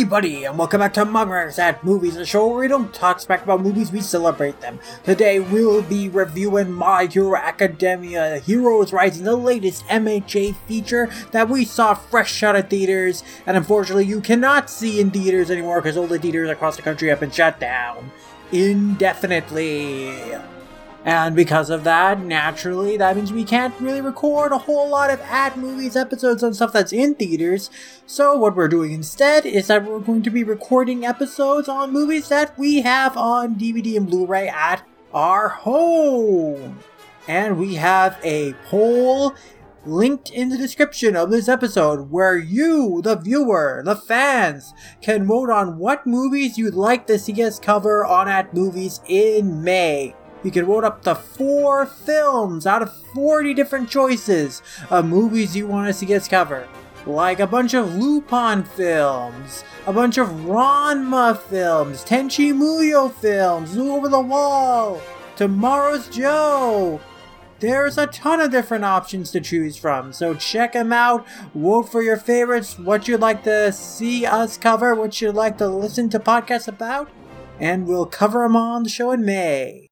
Everybody, and welcome back to Muggers at Movies, a show where we don't talk smack about movies, we celebrate them. Today, we'll be reviewing My Hero Academia Heroes Rising, the latest MHA feature that we saw fresh out of theaters, and unfortunately, you cannot see in theaters anymore because all the theaters across the country have been shut down indefinitely. And because of that, naturally, that means we can't really record a whole lot of ad movies episodes on stuff that's in theaters. So, what we're doing instead is that we're going to be recording episodes on movies that we have on DVD and Blu ray at our home. And we have a poll linked in the description of this episode where you, the viewer, the fans, can vote on what movies you'd like to see us cover on at movies in May. You can vote up to four films out of 40 different choices of movies you want us to see us cover. Like a bunch of Lupin films, a bunch of Ranma films, Tenchi Muyo films, Zoo Over the Wall, Tomorrow's Joe. There's a ton of different options to choose from, so check them out. Vote for your favorites, what you'd like to see us cover, what you'd like to listen to podcasts about, and we'll cover them on the show in May.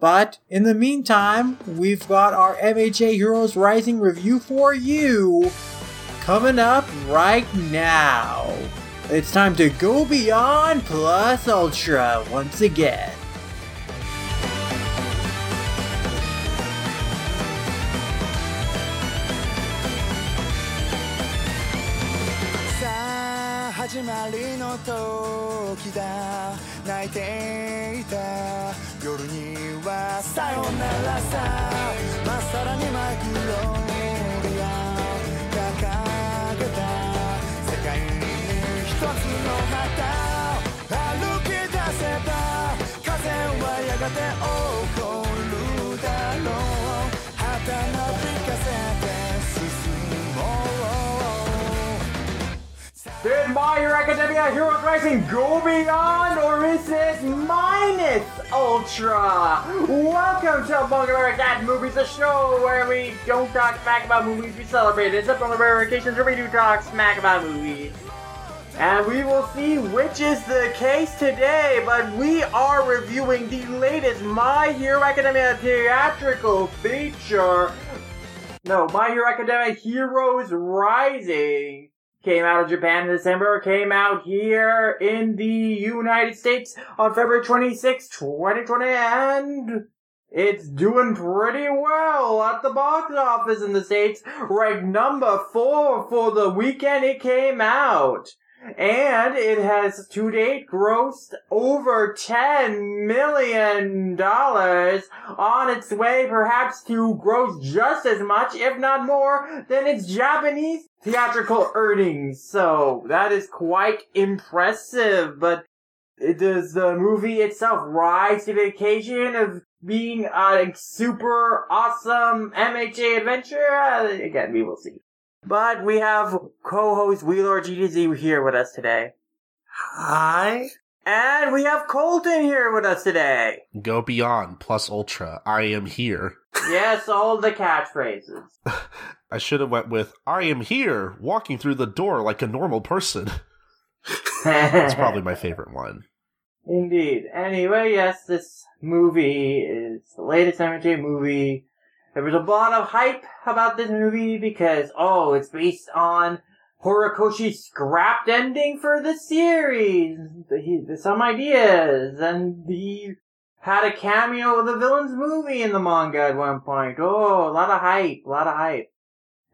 But in the meantime, we've got our MHA Heroes Rising review for you coming up right now. It's time to go beyond Plus Ultra once again. 泣いていた夜にはさよならさ。まっさらにマイクロリア掲げた世界に一つの旗歩き出せば。風はやがて Did My Hero Academia Heroes Rising go beyond or is it minus ultra? Welcome to Bunga American Movies, the show where we don't talk smack about movies, we celebrate it. Except on the rare occasions where we do talk smack about movies. And we will see which is the case today, but we are reviewing the latest My Hero Academia theatrical feature. No, My Hero Academia Heroes Rising came out of Japan in December, came out here in the United States on February 26, 2020, and it's doing pretty well at the box office in the States, ranked number four for the weekend it came out. And it has to date grossed over $10 million on its way perhaps to gross just as much, if not more, than its Japanese theatrical earnings. So that is quite impressive, but does the movie itself rise to the occasion of being a super awesome MHA adventure? Uh, again, we will see. But we have co-host Wheeler GDZ here with us today. Hi. And we have Colton here with us today. Go beyond plus ultra. I am here. Yes, all the catchphrases. I should have went with I am here, walking through the door like a normal person. That's probably my favorite one. Indeed. Anyway, yes, this movie is the latest MJ movie. There was a lot of hype about this movie because, oh, it's based on Horikoshi's scrapped ending for the series. He, some ideas, and he had a cameo of the villain's movie in the manga at one point. Oh, a lot of hype, a lot of hype.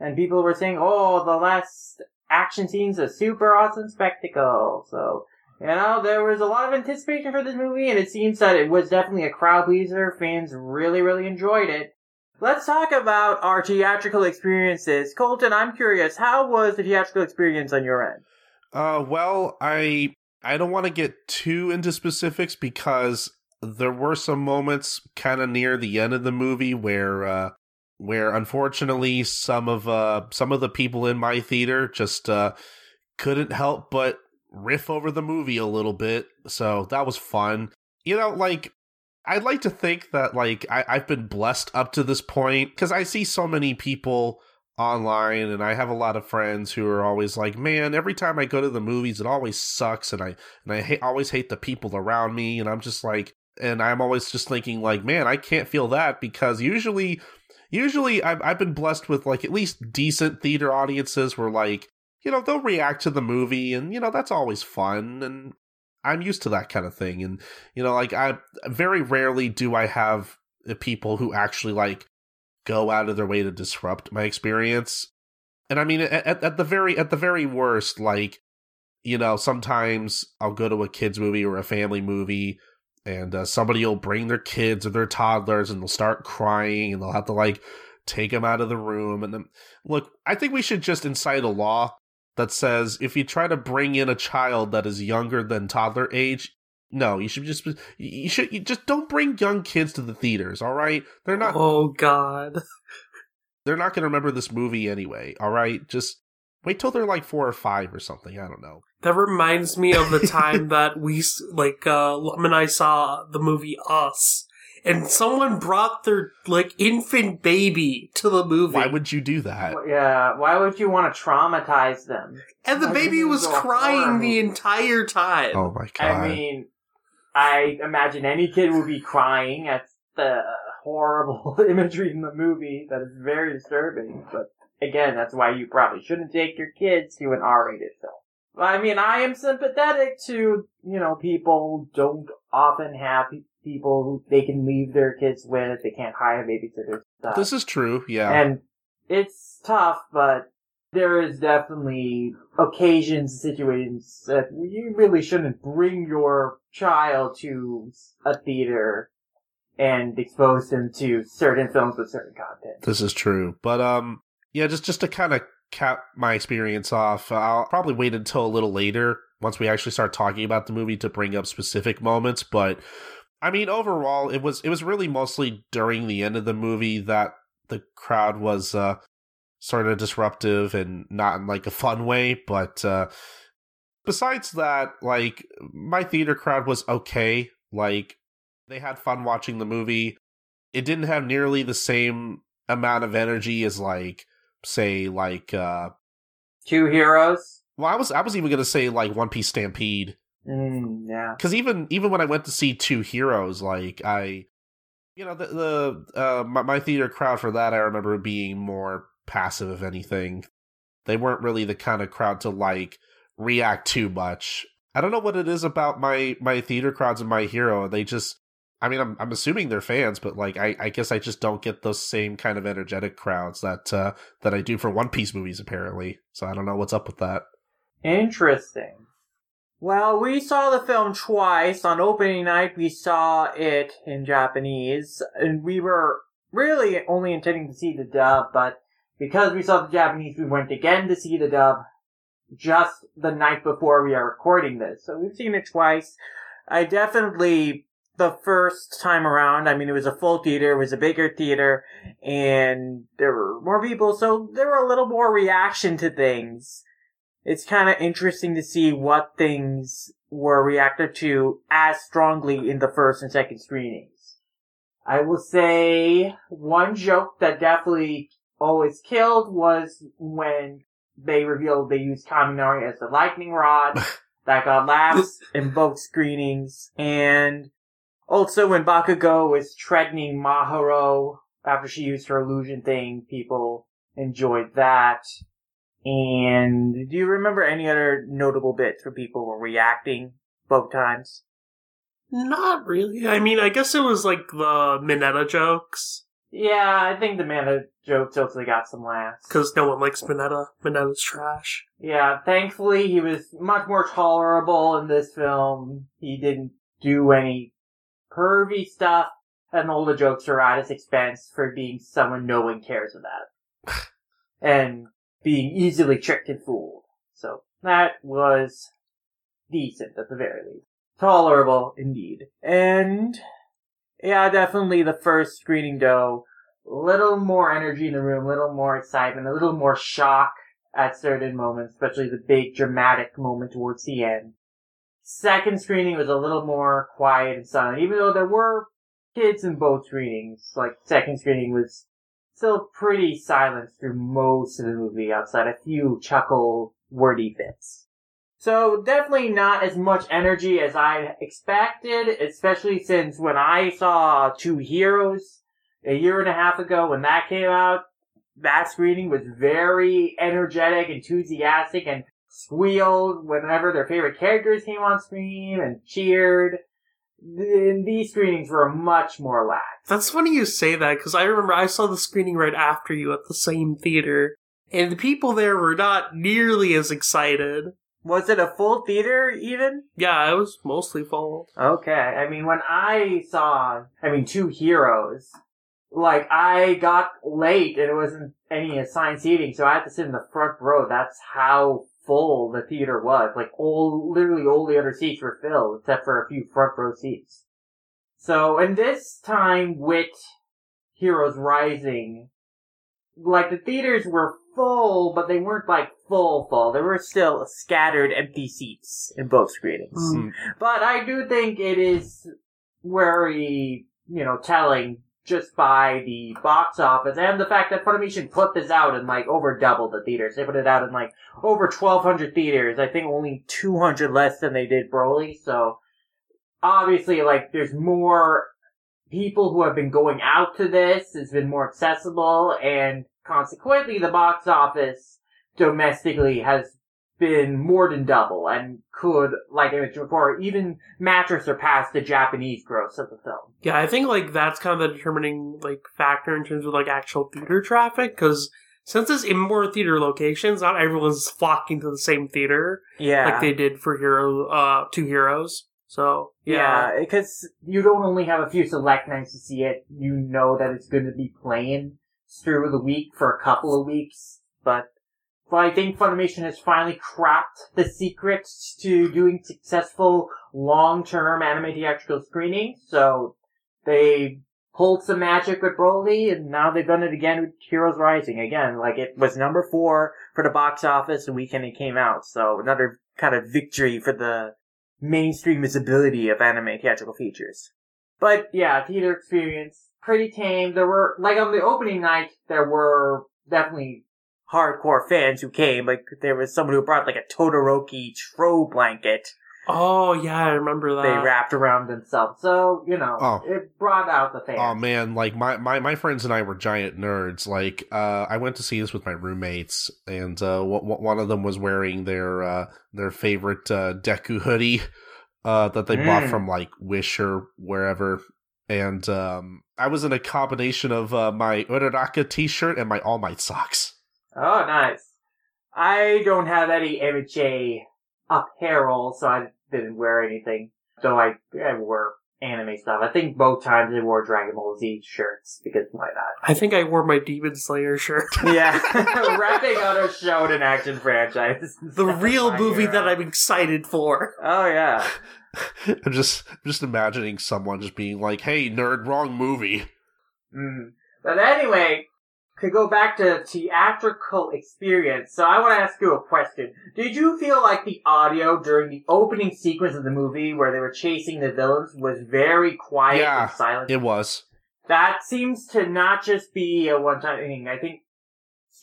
And people were saying, oh, the last action scene's a super awesome spectacle. So, you know, there was a lot of anticipation for this movie, and it seems that it was definitely a crowd pleaser. Fans really, really enjoyed it. Let's talk about our theatrical experiences. Colton, I'm curious, how was the theatrical experience on your end? Uh, well, I I don't want to get too into specifics because there were some moments kind of near the end of the movie where uh where unfortunately some of uh some of the people in my theater just uh couldn't help but riff over the movie a little bit. So that was fun. You know, like I'd like to think that like I, I've been blessed up to this point because I see so many people online and I have a lot of friends who are always like, "Man, every time I go to the movies it always sucks and I and I ha- always hate the people around me." And I'm just like and I'm always just thinking like, "Man, I can't feel that because usually usually I've I've been blessed with like at least decent theater audiences where like, you know, they'll react to the movie and you know, that's always fun and I'm used to that kind of thing and you know, like I very rarely do I have people who actually like go out of their way to disrupt my experience. And I mean, at, at the very at the very worst, like you know, sometimes I'll go to a kids movie or a family movie, and uh, somebody will bring their kids or their toddlers, and they'll start crying, and they'll have to like take them out of the room. And then, look, I think we should just incite a law that says if you try to bring in a child that is younger than toddler age, no, you should just you should you just don't bring young kids to the theaters. All right, they're not. Oh God, they're not going to remember this movie anyway. All right, just wait till they're like four or five or something. I don't know. That reminds me of the time that we like uh Lum and I saw the movie Us, and someone brought their like infant baby to the movie. Why would you do that? Yeah, why would you want to traumatize them? And the Why baby was crying the entire time. Oh my god! I mean, I imagine any kid would be crying at the horrible imagery in the movie that is very disturbing. But again, that's why you probably shouldn't take your kids to an R-rated film. I mean, I am sympathetic to, you know, people don't often have people who they can leave their kids with, they can't hire babysitters. Stuff. this is true. Yeah, And it's tough, but there is definitely occasions, situations that you really shouldn't bring your child to a theater and expose them to certain films with certain content. this is true. But um, yeah, just just to kind of cap my experience off, I'll probably wait until a little later once we actually start talking about the movie to bring up specific moments. But I mean, overall, it was it was really mostly during the end of the movie that the crowd was uh sort of disruptive and not in like a fun way. But uh besides that, like my theater crowd was okay. Like they had fun watching the movie. It didn't have nearly the same amount of energy as like say like uh Two heroes. well I was I was even to say like One Piece Stampede Mm, yeah. cuz even even when I went to see Two Heroes like I you know the the uh my, my theater crowd for that I remember being more passive if anything. They weren't really the kind of crowd to like react too much. I don't know what it is about my my theater crowds and my hero. They just I mean I'm I'm assuming they're fans, but like I, I guess I just don't get those same kind of energetic crowds that uh that I do for One Piece movies apparently. So I don't know what's up with that. Interesting. Well, we saw the film twice. On opening night, we saw it in Japanese, and we were really only intending to see the dub, but because we saw the Japanese, we went again to see the dub just the night before we are recording this. So we've seen it twice. I definitely, the first time around, I mean, it was a full theater, it was a bigger theater, and there were more people, so there were a little more reaction to things it's kind of interesting to see what things were reacted to as strongly in the first and second screenings. I will say one joke that definitely always killed was when they revealed they used Kaminari as the lightning rod. that got laughs in both screenings. And also when Bakugo was threatening Mahoro after she used her illusion thing, people enjoyed that. And do you remember any other notable bits where people were reacting both times? Not really. I mean, I guess it was like the Minetta jokes Yeah, I think the Minetta jokes hopefully got some laughs. because no one likes Minetta. Minetta's trash. Yeah, thankfully he was much more tolerable in this film. He didn't do any pervy stuff, and all the jokes are at his expense for being someone no one cares about. and being easily tricked and fooled. So, that was decent at the very least. Tolerable indeed. And, yeah, definitely the first screening though, little more energy in the room, a little more excitement, a little more shock at certain moments, especially the big dramatic moment towards the end. Second screening was a little more quiet and silent, even though there were kids in both screenings. Like, second screening was still pretty silent through most of the movie, outside a few chuckle wordy bits. So definitely not as much energy as I expected, especially since when I saw Two Heroes a year and a half ago when that came out, that screening was very energetic, enthusiastic, and squealed whenever their favorite characters came on screen and cheered. Th- These screenings were much more lax. That's funny you say that because I remember I saw the screening right after you at the same theater, and the people there were not nearly as excited. Was it a full theater even? Yeah, it was mostly full. Okay, I mean, when I saw, I mean, Two Heroes, like, I got late and it wasn't any assigned seating, so I had to sit in the front row. That's how full the theater was. Like, all, literally all the other seats were filled, except for a few front row seats. So, and this time with Heroes Rising, like, the theaters were full, but they weren't like full full. There were still scattered empty seats in both screenings. Mm. But I do think it is very, you know, telling just by the box office and the fact that Funimation put this out in like over double the theaters. They put it out in like over 1200 theaters. I think only 200 less than they did Broly. So obviously like there's more people who have been going out to this. It's been more accessible and consequently the box office domestically has been more than double and could, like I mentioned before, even match or surpass the Japanese gross of the film. Yeah, I think like that's kind of the determining like factor in terms of like actual theater traffic because since it's in more theater locations, not everyone's flocking to the same theater Yeah. like they did for Hero, uh, Two Heroes. So yeah, Yeah, because you don't only have a few select nights to see it. You know that it's going to be playing through the week for a couple of weeks. But, but I think Funimation has finally cracked the secrets to doing successful long-term anime theatrical screenings. So they pulled some magic with Broly, and now they've done it again with Heroes Rising. Again, like it was number four for the box office the weekend it came out. So another kind of victory for the mainstream visibility of anime theatrical features. But yeah, theater experience, pretty tame. There were, like on the opening night, there were definitely hardcore fans who came. Like there was someone who brought like a Todoroki tro blanket oh yeah, I remember that. they wrapped around themselves. So, you know, Oh. it brought out the fans. Oh man, like my, my, my friends and I were giant nerds. Like, uh, I went to see this with my roommates, and uh, w- w- one of them was wearing their uh, their favorite uh, Deku hoodie uh, that they bought Mm. from like Wish or wherever. And um, I was in a combination of uh, my Uraraka T-shirt and my All Might socks. Oh, nice. I don't have any MHA apparel, so I didn't wear anything. Though I, I wore anime stuff. I think both times I wore Dragon Ball Z shirts because why not? I think I wore my Demon Slayer shirt. Yeah, wrapping on a show and action franchise. the real movie hero. that I'm excited for. Oh yeah. I'm just just imagining someone just being like, "Hey, nerd, wrong movie." Mm. But anyway, to go back to theatrical experience, so I want to ask you a question. Did you feel like the audio during the opening sequence of the movie where they were chasing the villains was very quiet Yeah, and silent? It was. that seems to not just be a one-time thing. I think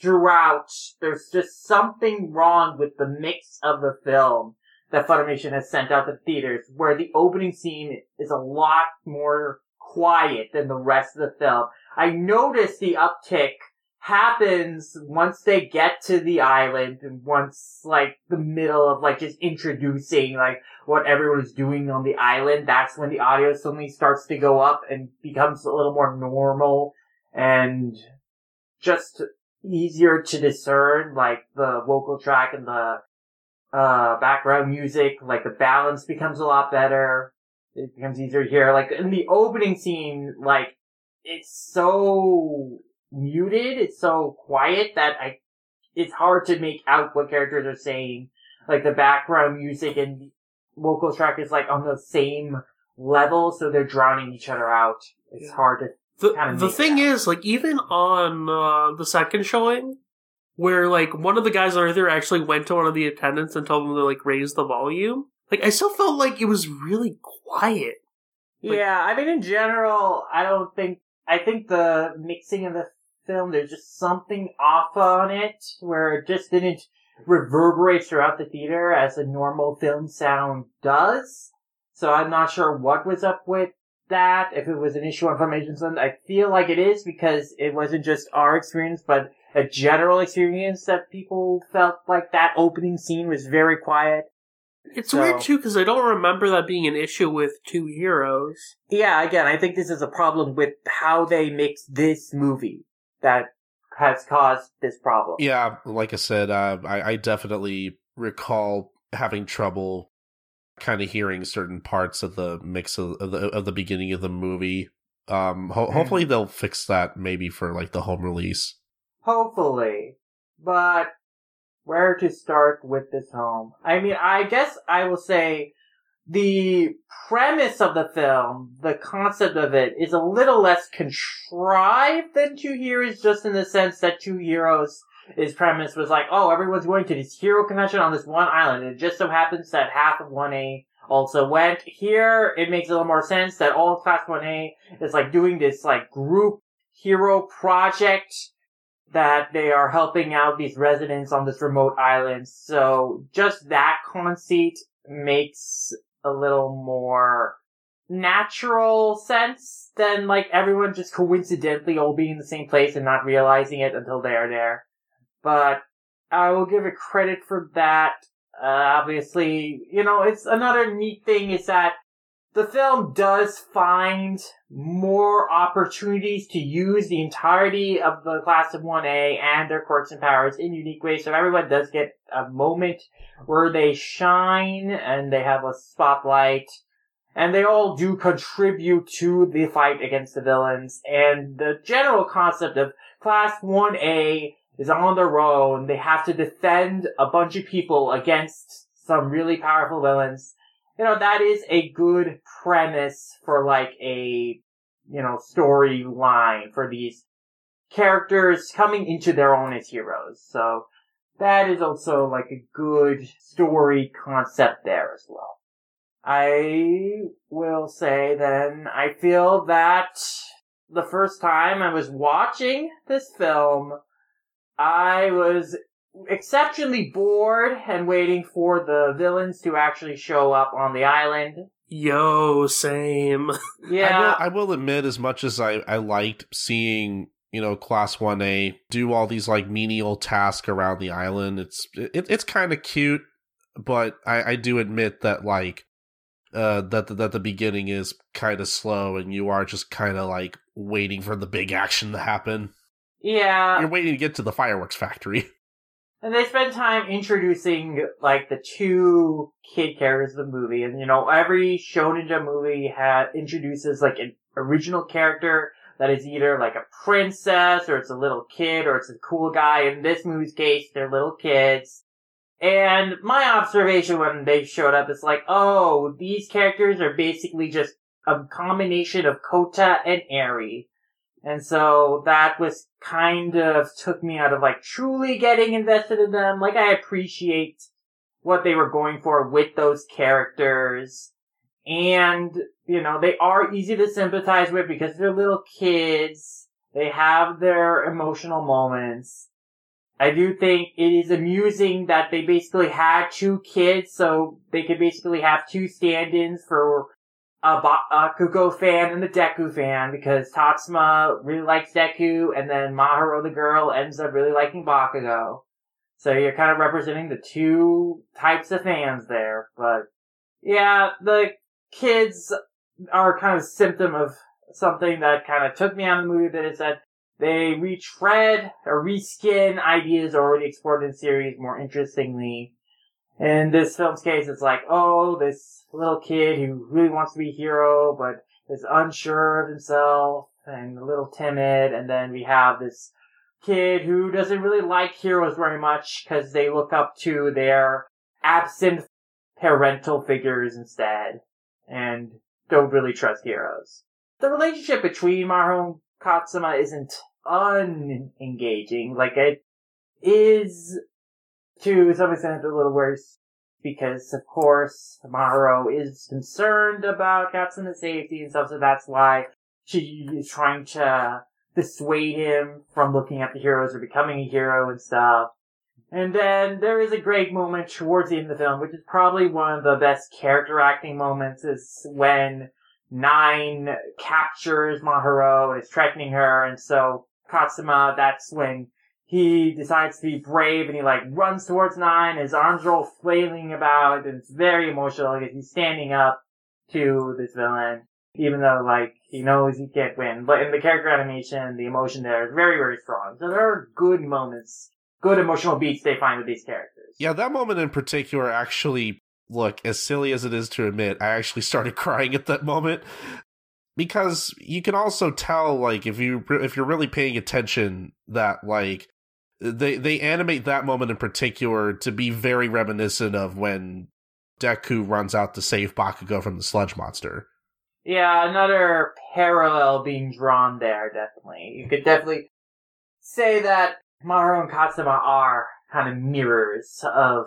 throughout, there's just something wrong with the mix of the film that Funimation has sent out to theaters, where the opening scene is a lot more quiet than the rest of the film. I notice the uptick happens once they get to the island and once like the middle of like just introducing like what everyone is doing on the island, that's when the audio suddenly starts to go up and becomes a little more normal and just easier to discern, like the vocal track and the uh background music, like the balance becomes a lot better. It becomes easier to hear. Like in the opening scene, like it's so muted, it's so quiet that I it's hard to make out what characters are saying. Like the background music and vocal track is like on the same level, so they're drowning each other out. It's Yeah. hard to The Kinda the thing out. is, like, even on uh, the second showing, where like one of the guys on there actually went to one of the attendants and told them to like raise the volume. Like, I still felt like it was really quiet. Like- yeah, I mean, in general, I don't think. I think the mixing of the film. There's just something off on it where it just didn't reverberate throughout the theater as a normal film sound does. So I'm not sure what was up with that, if it was an issue on Funimation's end. I feel like it is because it wasn't just our experience, but a general experience that people felt like that opening scene was very quiet. It's So- weird too because I don't remember that being an issue with two heroes. Yeah, again, I think this is a problem with how they mix this movie that has caused this problem. Yeah, like I said, uh, I, I definitely recall having trouble kind of hearing certain parts of the mix of, of the of the beginning of the movie. Um, ho- Mhm. hopefully they'll fix that maybe for like the home release. Hopefully. But where to start with this home? I mean, I guess I will say the premise of the film, the concept of it, is a little less contrived than Two Heroes, just in the sense that Two Heroes, his premise was like, oh, everyone's going to this hero convention on this one island. It just so happens that half of 1A also went. Here, it makes a little more sense that all Class 1A is like doing this like group hero project that they are helping out these residents on this remote island. So just that conceit makes a little more natural sense than like everyone just coincidentally all being in the same place and not realizing it until they're there. But I will give it credit for that. Uh, obviously, you know, it's another neat thing is that the film does find more opportunities to use the entirety of the class of 1A and their quirks and powers in unique ways. So everyone does get a moment where they shine and they have a spotlight. And they all do contribute to the fight against the villains. And the general concept of class 1A is on their own. They have to defend a bunch of people against some really powerful villains you know, that is a good premise for like a, you know, storyline for these characters coming into their own as heroes. So that is also like a good story concept there as well. I will say then, I feel that the first time I was watching this film, I was exceptionally bored and waiting for the villains to actually show up on the island. Yo, same. Yeah. I will, I will admit, as much as I, I liked seeing you know Class One A do all these like menial tasks around the island, it's it, it's kind of cute, but I, I do admit that like uh that the, that the beginning is kind of slow, and you are just kind of like waiting for the big action to happen. yeah. You're waiting to get to the fireworks factory. And they spend time introducing like the two kid characters of the movie, and you know every Shonen movie ha introduces like an original character that is either like a princess or it's a little kid or it's a cool guy. In this movie's case, they're little kids. And my observation when they showed up is like, oh, these characters are basically just a combination of Kota and Eri. And so that was kind of took me out of like truly getting invested in them. Like I appreciate what they were going for with those characters. And, you know, they are easy to sympathize with because they're little kids. They have their emotional moments. I do think it is amusing that they basically had two kids, so they could basically have two stand-ins for a ba- Bakugo fan and the Deku fan because Katsuma really likes Deku and then Mahoro the girl ends up really liking Bakugo. So you're kind of representing the two types of fans there. But yeah, the kids are kind of a symptom of something that kind of took me out of the movie that is that they retread or reskin ideas already explored in series more interestingly. In this film's case, it's like, oh, this little kid who really wants to be a hero, but is unsure of himself and a little timid. And then we have this kid who doesn't really like heroes very much because they look up to their absent parental figures instead and don't really trust heroes. The relationship between Maru and Katsuma isn't unengaging. Like it is to some extent a little worse because of course Maru is concerned about Katsuma's safety and stuff, so that's why she is trying to dissuade him from looking at the heroes or becoming a hero and stuff. And then there is a great moment towards the end of the film, which is probably one of the best character acting moments, is when Nine captures Mahoro and is threatening her, and so Katsuma, that's when he decides to be brave and he like runs towards Nine, his arms are all flailing about, and it's very emotional because he's standing up to this villain, even though like he knows he can't win. But in the character animation, the emotion there is very, very strong. So there are good moments, good emotional beats they find with these characters. Yeah, that moment in particular actually look, as silly as it is to admit, I actually started crying at that moment because you can also tell like if you if you're really paying attention that like they they animate that moment in particular to be very reminiscent of when Deku runs out to save Bakugo from the sludge monster. Yeah, another parallel being drawn there, definitely. You could definitely say that Maru and Katsuma are kind of mirrors of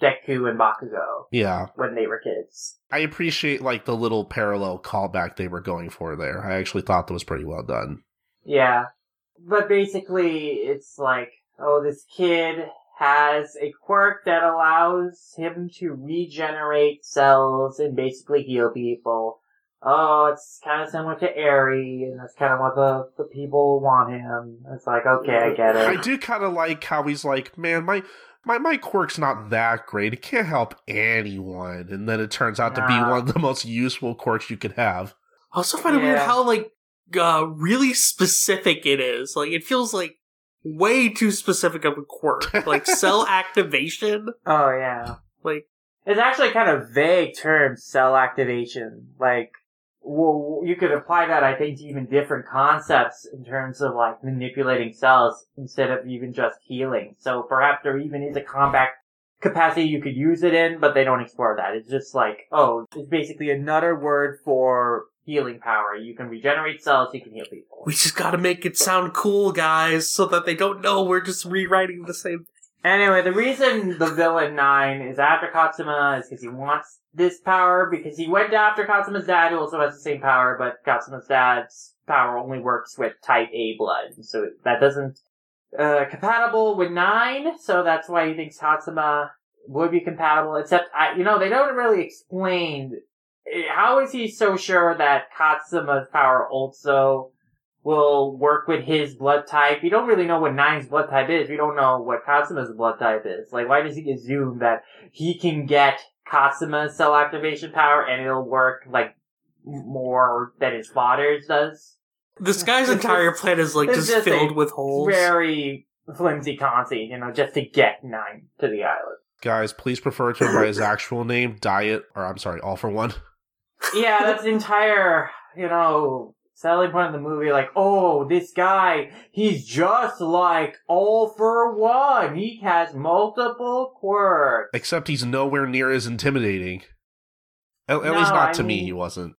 Deku and Bakugo Yeah. when they were kids. I appreciate like the little parallel callback they were going for there. I actually thought that was pretty well done. Yeah. But basically, it's like, oh, this kid has a quirk that allows him to regenerate cells and basically heal people. Oh, it's kind of similar to Eri, and that's kind of what the, the people want him. It's like, okay, I get it. I do kind of like how he's like, man, my my my quirk's not that great. It can't help anyone, and then it turns out to be one of the most useful quirks you could have. I also find it weird how like uh, really specific it is. Like it feels like way too specific of a quirk. Like cell activation. Oh, yeah. Like It's actually kind of vague term, cell activation. Like, well, you could apply that, I think, to even different concepts in terms of like manipulating cells instead of even just healing. So perhaps there even is a combat capacity you could use it in, but they don't explore that. It's just like, oh, it's basically another word for healing power. You can regenerate cells, you can heal people. we just got to make it sound cool, guys, so that they don't know we're just rewriting the same. Anyway, the reason the villain Nine is after Katsuma is because he wants this power, because he went after Katsuma's dad, who also has the same power, but Katsuma's dad's power only works with type A blood, so that doesn't, uh, compatible with Nine, so that's why he thinks Katsuma would be compatible, except, I, you know, they don't really explain, Eh, how is he so sure that Katsuma's power also will work with his blood type. You don't really know what Nine's blood type is. We don't know what Katsuma's blood type is. Like, why does he assume that he can get Katsuma's cell activation power and it'll work, like, more than his father's does? This guy's It's entire just- plan is like just, just filled a with holes. Very flimsy conceit, you know, just to get Nine to the island. Guys, please prefer to him by his actual name, Diet, or I'm sorry, All for One. Yeah, that's the entire, you know, selling point of the movie. Like, oh, this guy, he's just like All for One. He has multiple quirks. Except he's nowhere near as intimidating. At, at least not I to me, he wasn't.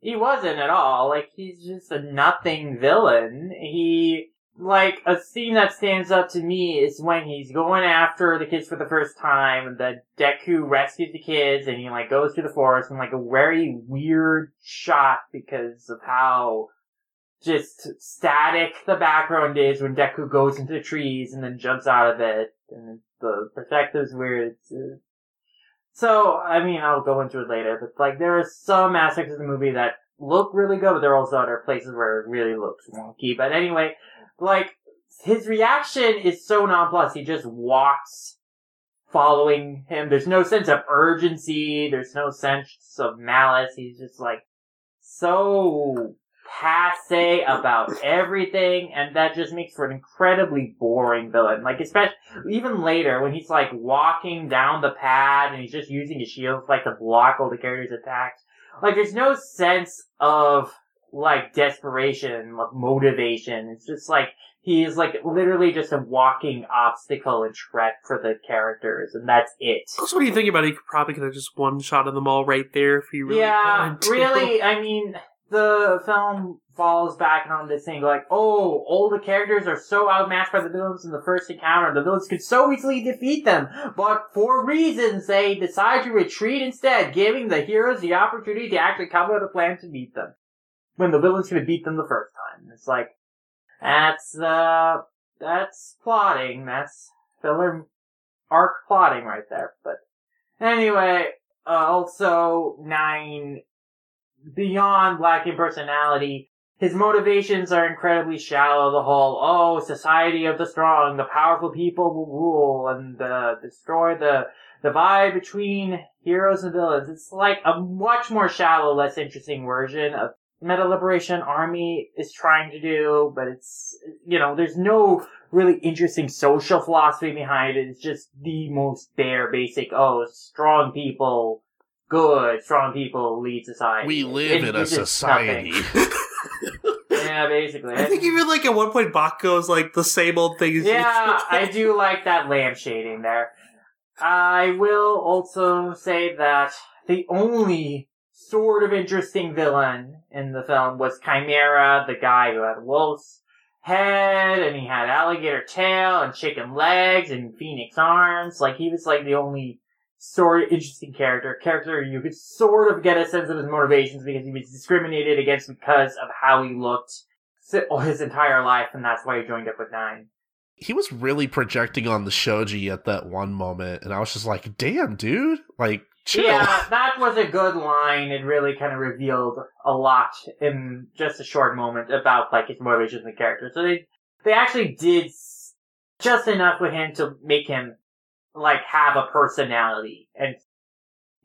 He wasn't at all. Like, he's just a nothing villain. He, like, a scene that stands up to me is when he's going after the kids for the first time, and the Deku rescues the kids, and he, like, goes through the forest in, like, a very weird shot because of how just static the background is when Deku goes into the trees and then jumps out of it, and the perspective's weird. So, I mean, I'll go into it later, but like, there are some aspects of the movie that look really good, but there are also other places where it really looks wonky. But anyway, like, his reaction is so nonplussed. He just walks following him. There's no sense of urgency. There's no sense of malice. He's just like, so passe about everything, and that just makes for an incredibly boring villain. Like, especially, even later, when he's like walking down the pad and he's just using his shield like to block all the characters' attacks. Like, there's no sense of like desperation, like, motivation. It's just like he is like literally just a walking obstacle and threat for the characters, and that's it. Also, when you think about it, you could probably could have just one shot of them all right there if you really yeah, wanted to. really. I mean, the film falls back on this thing like, oh, all the characters are so outmatched by the villains in the first encounter. The villains could so easily defeat them, but for reasons they decide to retreat instead, giving the heroes the opportunity to actually come up with a plan to beat them. When the villains could have beat them the first time. It's like, That's uh, that's plotting. That's filler arc plotting right there. But anyway, uh, also nine beyond lacking personality. His motivations are incredibly shallow. The whole, oh, society of the strong, the powerful people will rule and uh, destroy the divide between heroes and villains. It's like a much more shallow, less interesting version of Meta Liberation Army is trying to do, but it's, you know, there's no really interesting social philosophy behind it. It's just the most bare basic, oh, strong people, good, strong people lead society. We live It- in a it's just society. nothing. yeah, basically. I think even like at one point Bakugo is like the same old thing Yeah. I do like that lamp shading there. I will also say that the only sort of interesting villain in the film was Chimera, the guy who had wolf's head and he had alligator tail and chicken legs and phoenix arms. Like he was like the only sort of interesting character, character you could sort of get a sense of his motivations because he was discriminated against because of how he looked his entire life, and that's why he joined up with Nine. he was really projecting on the shoji at that one moment, and I was just like, "Damn, dude! Like, chill." Yeah, that was a good line. It really kind of revealed a lot in just a short moment about like his motivations and character. So they they actually did just enough with him to make him like have a personality and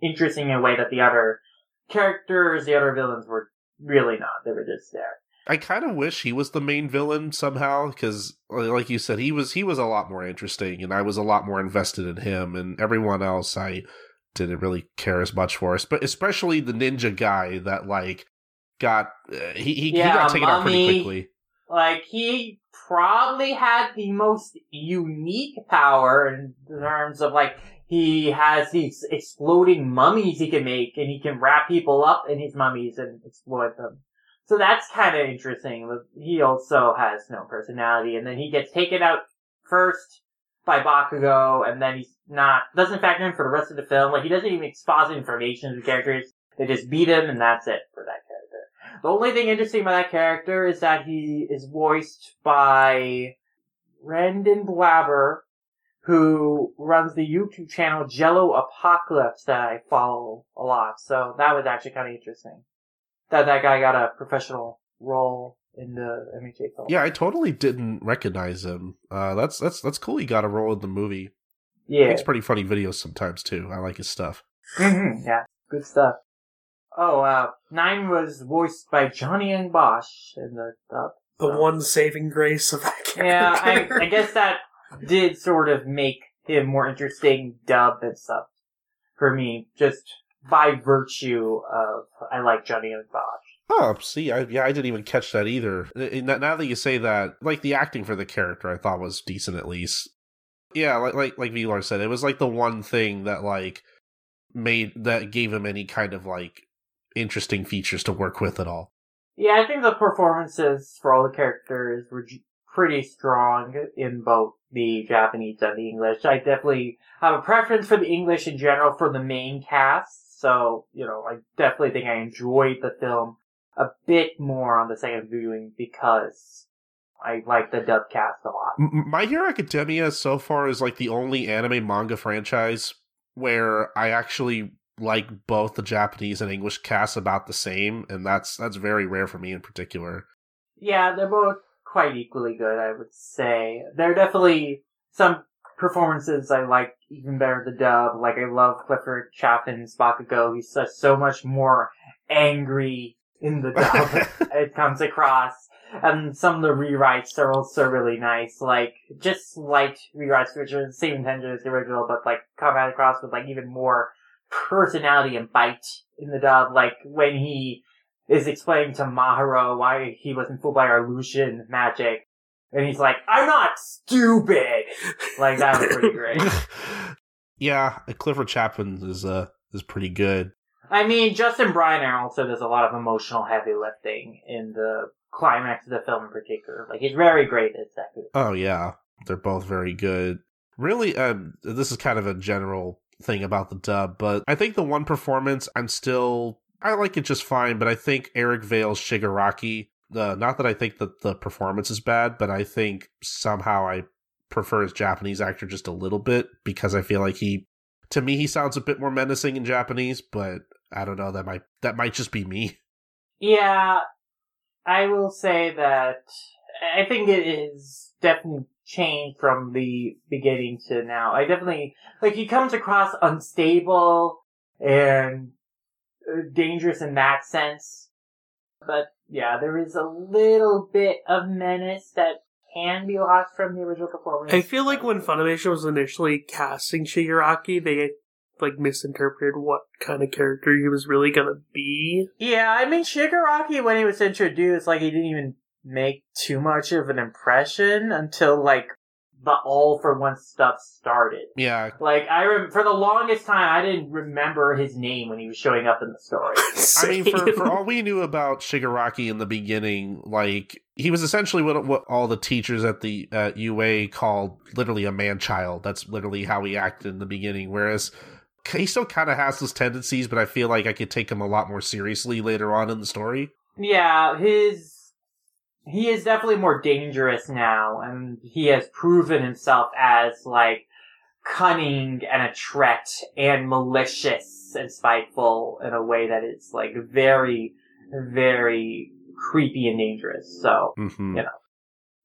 interesting in a way that the other characters, the other villains were really not. They were just there. I kind of wish he was the main villain somehow because, like you said, he was he was a lot more interesting, and I was a lot more invested in him, and everyone else I didn't really care as much for us, but especially the ninja guy that like got uh, he he, he got taken out pretty quickly. Like he probably had the most unique power in terms of like he has these exploding mummies he can make and he can wrap people up in his mummies and explode them. So that's kind of interesting. He also has no personality and then he gets taken out first by Bakugo and then he's not, doesn't factor in for the rest of the film. Like he doesn't even exposit information to the characters. They just beat him and that's it for that. The only thing interesting about that character is that he is voiced by Brendan Blaber, who runs the YouTube channel Jello Apocalypse that I follow a lot. So that was actually kind of interesting. That that guy got a professional role in the MHA film. Yeah, I totally didn't recognize him. Uh, that's that's that's cool. He got a role in the movie. He Yeah. makes pretty funny videos sometimes too. I like his stuff. Yeah. Good stuff. Oh, uh, Nine was voiced by Johnny Yong Bosch in the dub. The So- one saving grace of that Yeah, character. I, I guess that did sort of make him more interesting dub and stuff for me, just by virtue of I like Johnny Yong Bosch. Oh, see, I, yeah, I didn't even catch that either. Uh, Now now that you say that, like the acting for the character, I thought was decent at least. Yeah, like like like Vilar said, it was like the one thing that like made that gave him any kind of like interesting features to work with at all. Yeah, I think the performances for all the characters were pretty strong in both the Japanese and the English. I definitely have a preference for the English in general for the main cast, so, you know, I definitely think I enjoyed the film a bit more on the second viewing because I like the dub cast a lot. My Hero Academia so far is like the only anime manga franchise where I actually like both the Japanese and English casts about the same, and that's that's very rare for me in particular. Yeah, they're both quite equally good, I would say. There are definitely some performances I like even better the dub. Like I love Clifford Chapman's Bakugo. He's such so much more angry in the dub. it comes across. And some of the rewrites are also really nice. Like just slight rewrites, which are the same intention as the original, but like come across with like even more personality and bite in the dub. Like when he is explaining to Mahoro why he wasn't fooled by our Lucian magic. And he's like, I'm not stupid! Like, that was pretty great. yeah, Clifford Chapman is uh is pretty good. I mean, Justin Briner also does a lot of emotional heavy lifting in the climax of the film in particular. Like, he's very great at that. Oh yeah, they're both very good. Really, um, this is kind of a general thing about the dub, but I think the one performance I'm still I like it just fine, but I think Eric Vale's Shigaraki uh, not that I think that the performance is bad, but I think somehow I prefer his Japanese actor just a little bit because I feel like he, to me, he sounds a bit more menacing in Japanese. But I don't know that might that might just be me. Yeah, I will say that I think it is definitely changed from the beginning to now. I definitely like he comes across unstable and uh, dangerous in that sense, but yeah, there is a little bit of menace that can be lost from the original performance. I feel like when Funimation was initially casting Shigaraki, they like misinterpreted what kind of character he was really gonna be. Yeah, I mean Shigaraki when he was introduced, like he didn't even make too much of an impression until like the all for one stuff started. Yeah, Like I rem- for the longest time, I didn't remember his name when he was showing up in the story. I mean, for, for all we knew about Shigaraki in the beginning, like he was essentially what what all the teachers at the at UA called literally a man child. That's literally how he acted in the beginning. Whereas he still kind of has those tendencies, but I feel like I could take him a lot more seriously later on in the story. yeah, his he is definitely more dangerous now, and he has proven himself as like cunning and a threat and malicious and spiteful in a way that is like very, very creepy and dangerous. So, hmm Yeah.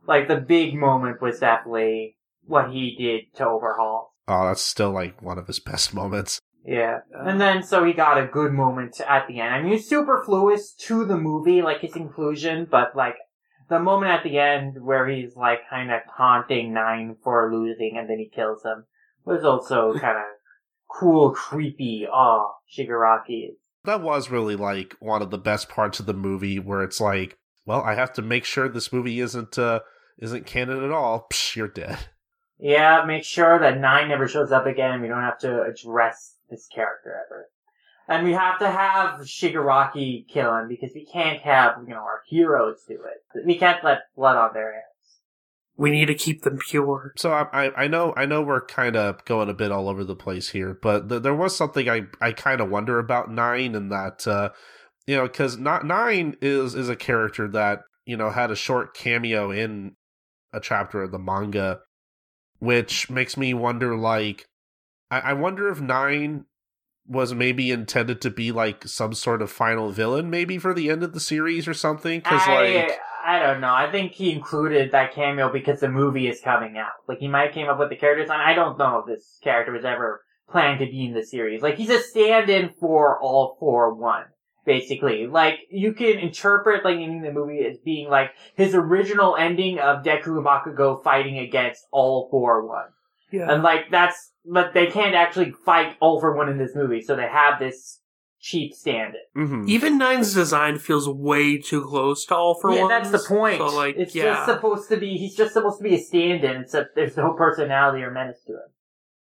like the big moment was definitely what he did to Overhaul. Oh, that's still like one of his best moments. Yeah. And then so he got a good moment at the end. I mean, it's superfluous to the movie, like his inclusion, but like the moment at the end where he's like kind of taunting Nine for losing and then he kills him was also kind of cool, creepy. Oh, Shigaraki. That was really like one of the best parts of the movie, where it's like, well, I have to make sure this movie isn't uh isn't canon at all. Psh, you're dead. Yeah, make sure that Nine never shows up again. We don't have to address this character ever. And we have to have Shigaraki kill him because we can't have, you know, our heroes do it. We can't let blood on their hands. we need to keep them pure. So I, I, I know, I know we're kind of going a bit all over the place here, but th- there was something I, I kind of wonder about Nine, and that, uh, you know, because not Nine is is a character that you know had a short cameo in a chapter of the manga, which makes me wonder, like, I, I wonder if Nine was maybe intended to be like some sort of final villain, maybe for the end of the series or something, because like. I don't know. I think he included that cameo because the movie is coming out. Like he might have came up with the characters, and I don't know if this character was ever planned to be in the series. Like he's a stand-in for all for one, basically. Like you can interpret like in the movie as being like his original ending of Deku and Bakugo fighting against all for one. Yeah. And like that's but they can't actually fight all for one in this movie, so they have this cheap stand-in. mhm. Even Nine's design feels way too close to all for one. yeah, one. that's the point. So like, it's yeah, just supposed to be. He's just supposed to be a stand-in, except there's no personality or menace to him.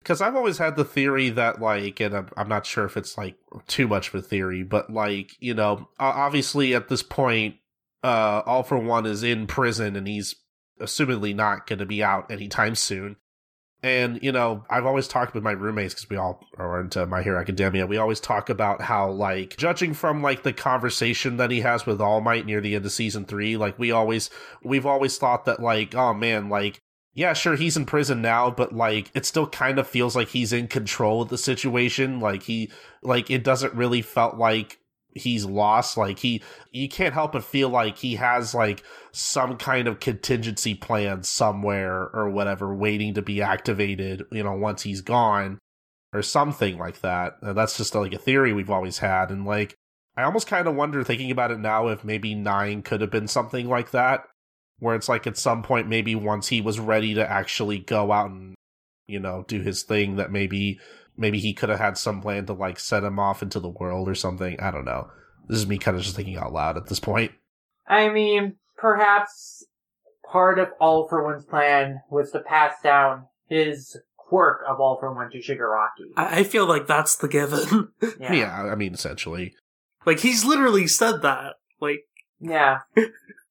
because I've always had the theory that like, and I'm, I'm not sure if it's like too much of a theory, but like you know, obviously at this point, uh, All for One is in prison and he's assumedly not going to be out anytime soon. And you know, I've always talked with my roommates because we all are into My Hero Academia. We always talk about how, like, judging from like the conversation that he has with All Might near the end of season three, like we always, we've always thought that, like, oh man, like yeah, sure, he's in prison now, but like it still kind of feels like he's in control of the situation. Like he, like it doesn't really felt like he's lost. Like he, you can't help but feel like he has like some kind of contingency plan somewhere or whatever waiting to be activated. You know, once he's gone or something like that. And that's just like a theory we've always had. And like, I almost kind of wonder thinking about it now if maybe nine could have been something like that where it's like at some point maybe once he was ready to actually go out and you know do his thing that maybe maybe he could have had some plan to like set him off into the world or something i don't know this is me kind of just thinking out loud at this point I mean, perhaps part of All for One's plan was to pass down his quirk of All for One to Shigaraki. I, I feel like that's the given. yeah, i mean essentially like he's literally said that. Like Yeah.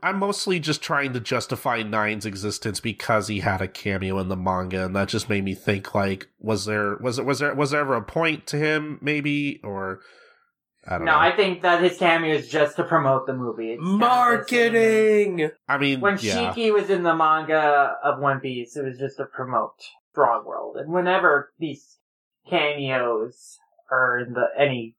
i'm mostly just trying to justify nine's existence because he had a cameo in the manga and that just made me think like was there was it was there was there ever a point to him maybe or I don't No, know. I think that his cameo is just to promote the movie. It's Marketing. I mean, When yeah. Shiki was in the manga of One Piece, it was just to promote Strong World. And whenever these cameos are in the any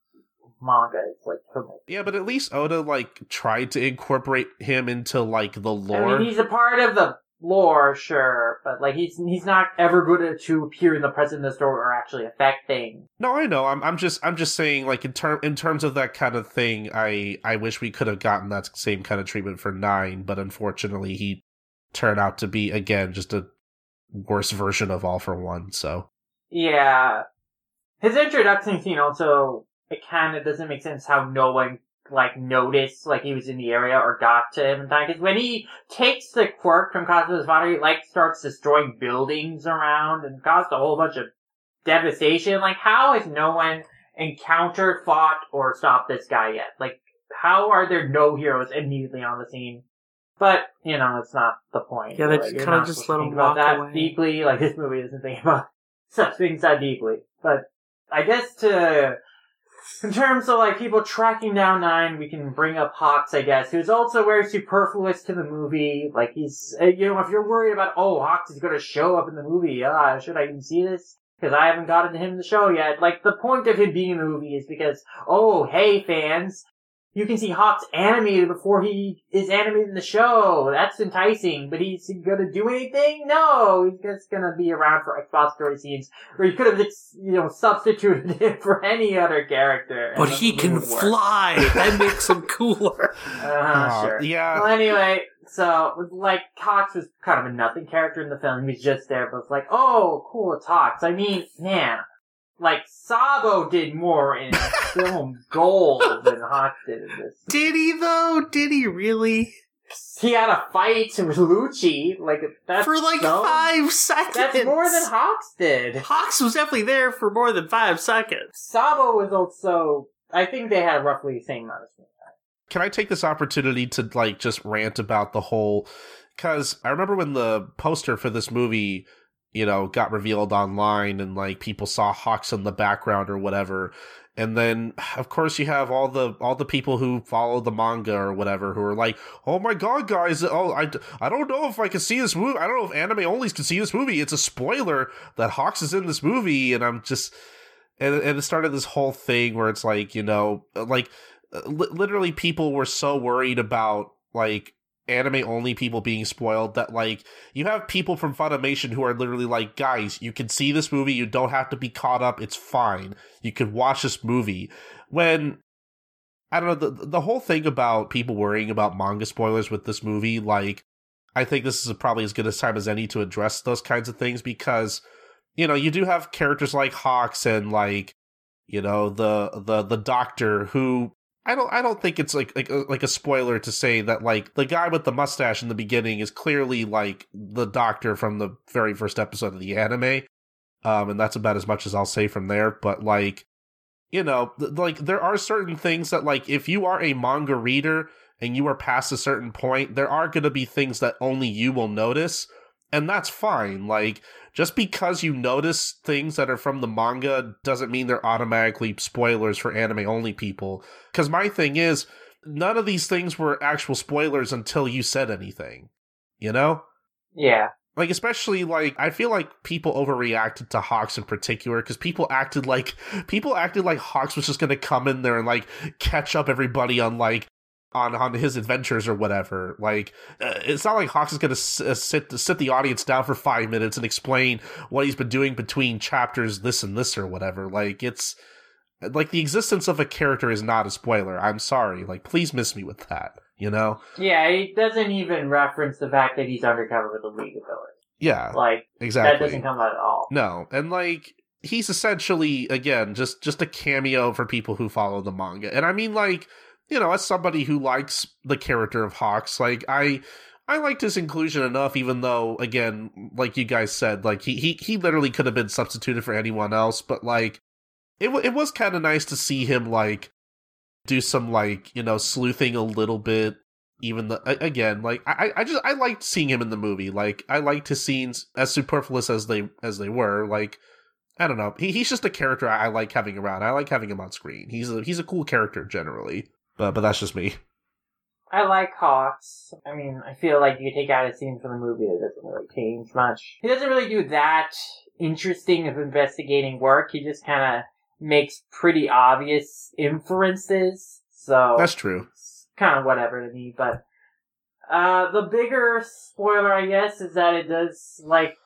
manga, it's like promote. Yeah, but at least Oda like tried to incorporate him into like the lore. I mean, he's a part of the lore, sure, but like he's he's not ever good to appear in the present of the story or actually affect things. No, I know. I'm I'm just I'm just saying like in term in terms of that kind of thing, I I wish we could have gotten that same kind of treatment for 9, but unfortunately he turned out to be again just a worse version of All for One, so Yeah, his introduction scene also it kind of doesn't make sense how no one like noticed like he was in the area or got to him in time because when he takes the quirk from Cosmo's body, he like starts destroying buildings around and caused a whole bunch of devastation. Like, how has no one encountered, fought, or stopped this guy yet? Like, how are there no heroes immediately on the scene? But you know, it's not the point. Yeah, they Like, you're kinda just let him about walk that away. deeply. Like this movie doesn't think about such things that deeply. But I guess to in terms of like people tracking down Nine, we can bring up Hawks, I guess, who's also very superfluous to the movie. Like he's, uh, you know, if you're worried about, oh, Hawks is going to show up in the movie, ah, should I even see this? Because I haven't gotten him in the show yet. Like the point of him being in the movie is because, oh, hey fans, you can see Hawks animated before he is animated in the show. That's enticing, but he's gonna do anything? No, he's just gonna be around for expository scenes where you could have, you know, substituted him for any other character. But he can work. fly. That makes him cooler. Uh, Uh, sure. yeah. Well, anyway, so like Hawks was kind of a nothing character in the film. He was just there, but it's like, oh, cool, it's Hawks. I mean, man, like Sabo did more in film gold than Hawks did in this. Did he though? Did he really? He had a fight with Lucci, like that's for like so- five seconds. That's more than Hawks did. Hawks was definitely there for more than five seconds. Sabo was also. I think they had roughly the same amount of screen time. Can I take this opportunity to like just rant about the whole cuz I remember when the poster for this movie, you know, got revealed online and like people saw Hawks in the background or whatever. And then of course you have all the all the people who follow the manga or whatever who are like, "Oh my god, guys, oh I, I don't know if I can see this movie. I don't know if anime onlys can see this movie. It's a spoiler that Hawks is in this movie." And I'm just and, and it started this whole thing where it's like, you know, like li- literally people were so worried about like anime only people being spoiled that like you have people from Funimation who are literally like guys you can see this movie you don't have to be caught up it's fine you can watch this movie. When I don't know the the whole thing about people worrying about manga spoilers with this movie like I think this is probably as good a time as any to address those kinds of things because you know you do have characters like Hawks and like you know the the the doctor who I don't I don't think it's like like a, like a spoiler to say that like the guy with the mustache in the beginning is clearly like the doctor from the very first episode of the anime. Um and that's about as much as I'll say from there. But like you know th- like there are certain things that like if you are a manga reader and you are past a certain point there are going to be things that only you will notice and that's fine like just because you notice things that are from the manga doesn't mean they're automatically spoilers for anime only people. Because my thing is, none of these things were actual spoilers until you said anything. You know? Yeah. Like, especially, like, I feel like people overreacted to Hawks in particular because people acted like, people acted like Hawks was just going to come in there and, like, catch up everybody on, like, on on his adventures or whatever. Like uh, it's not like Hawks is going to uh, sit sit the audience down for 5 minutes and explain what he's been doing between chapters this and this or whatever. Like it's like the existence of a character is not a spoiler. I'm sorry. Like please miss me with that, you know? Yeah, he doesn't even reference the fact that he's undercover with the League of Villains. Yeah, Like, exactly. that doesn't come out at all. No, and like he's essentially again just just a cameo for people who follow the manga. And I mean like, you know, as somebody who likes the character of Hawks, like I I liked his inclusion enough even though again, like you guys said, like he he he literally could have been substituted for anyone else, but like it w- it was kind of nice to see him like do some like, you know, sleuthing a little bit even the again like I I just I liked seeing him in the movie like I liked his scenes as superfluous as they as they were like I don't know. He, he's just a character I, I like having around. I like having him on screen. He's a he's a cool character generally, but but that's just me. I like Hawks. I mean, I feel like you take out a scene from the movie, it doesn't really change much. He doesn't really do that interesting of investigating work. He just kind of makes pretty obvious inferences. So That's true. kind of whatever to me. But uh, the bigger spoiler, I guess, is that it does like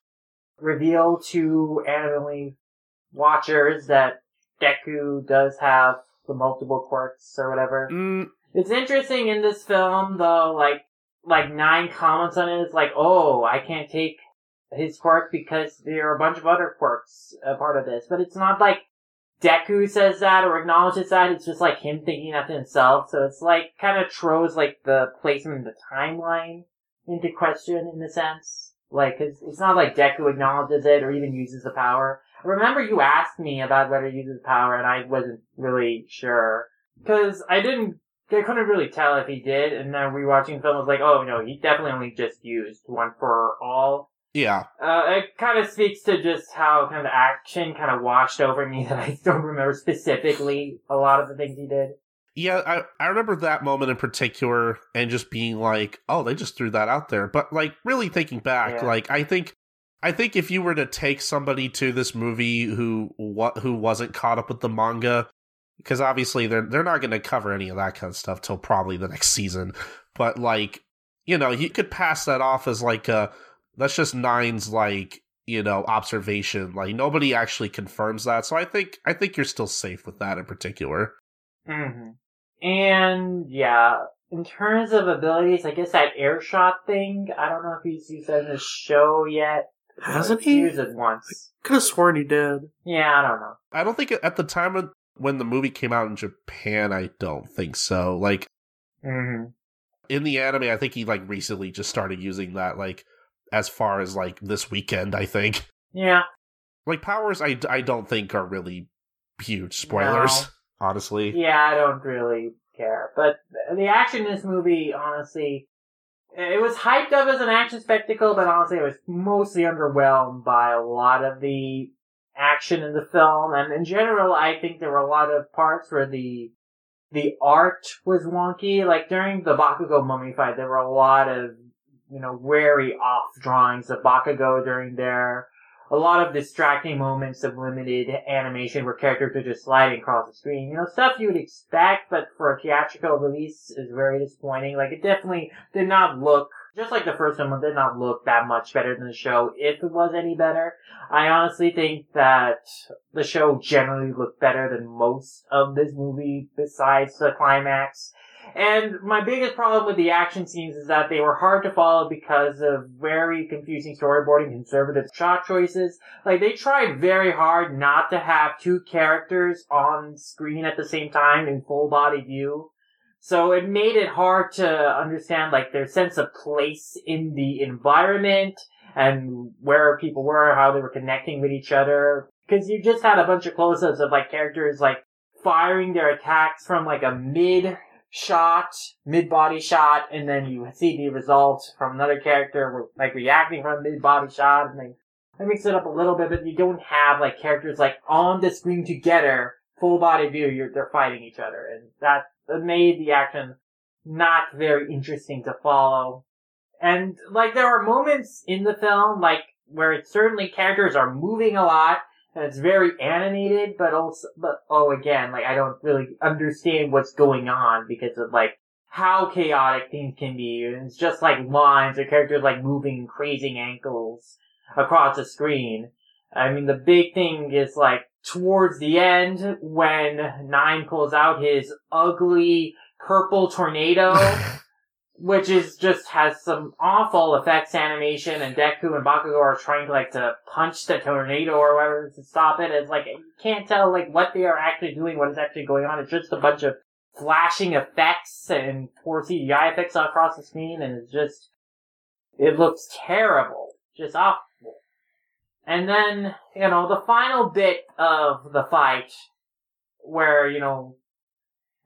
reveal to anime watchers that Deku does have the multiple quirks or whatever. Mm, It's interesting in this film though, like like nine comments on it is like, oh, I can't take his quirk because there are a bunch of other quirks a part of this. But it's not like Deku says that or acknowledges that. It's just like him thinking that to himself. So it's like kind of throws like the placement in the timeline into question in a sense. Like, 'cause it's not like Deku acknowledges it or even uses the power. Remember you asked me about whether he uses power and I wasn't really sure. Cause I didn't, I couldn't really tell if he did and then rewatching the film was like, oh no, he definitely only just used one for all. yeah, Uh, it kind of speaks to just how kind of action kind of washed over me that I don't remember specifically a lot of the things he did. yeah. I I remember that moment in particular, and just being like, oh, they just threw that out there. But like, really thinking back, Yeah. like I think. I think if you were to take somebody to this movie who what who wasn't caught up with the manga, because obviously they're they're not going to cover any of that kind of stuff till probably the next season. But like, you know, you could pass that off as like a that's just Nine's like you know observation. Like nobody actually confirms that, so I think I think you're still safe with that in particular. hmm And yeah, in terms of abilities, I guess that air shot thing, I don't know if he's used that in the show yet. Hasn't he? used it once. Could have sworn he did. Yeah, I don't know. I don't think at the time of- when the movie came out in Japan, I don't think so. Like hmm in the anime, I think he like recently just started using that like as far as like this weekend. I think Yeah. like powers, I I don't think are really huge spoilers. No. Honestly, Yeah, I don't really care. But the action in this movie, honestly, Uh, it was hyped up as an action spectacle, but honestly, it was mostly underwhelmed by a lot of the action in the film. And in general, I think there were a lot of parts where the the art was wonky. Like during the Bakugo mummy fight, there were a lot of you know very off drawings of Bakugo during there a lot of distracting moments of limited animation where characters are just sliding across the screen. You know, stuff you would expect, but for a theatrical release is very disappointing. Like, it definitely did not look, just like the first one, did not look that much better than the show, if it was any better. I honestly think that the show generally looked better than most of this movie besides the climax. And my biggest problem with the action scenes is that they were hard to follow because of very confusing storyboarding, conservative shot choices. Like they tried very hard not to have two characters on screen at the same time in full body view. So it made it hard to understand like their sense of place in the environment and where people were, how they were connecting with each other. Cause you just had a bunch of close-ups of like characters like firing their attacks from like a mid shot, mid body shot, and then you see the results from another character like reacting from a mid body shot, and they they mix it up a little bit, but you don't have like characters like on the screen together, full body view. You're they're fighting each other, and that, that made the action not very interesting to follow. And like there are moments in the film like where it's certainly characters are moving a lot and it's very animated, but also, but oh, again, like I don't really understand what's going on because of like how chaotic things can be. And it's just like lines or characters like moving crazy ankles across the screen. I mean, the big thing is like towards the end when Nine pulls out his ugly purple tornado. which is just has some awful effects animation, and Deku and Bakugo are trying to like to punch the tornado or whatever to stop it. It's like you can't tell like what they are actually doing, what is actually going on. It's just a bunch of flashing effects and poor CGI effects across the screen, and it's just it looks terrible, just awful. And then you know the final bit of the fight, where you know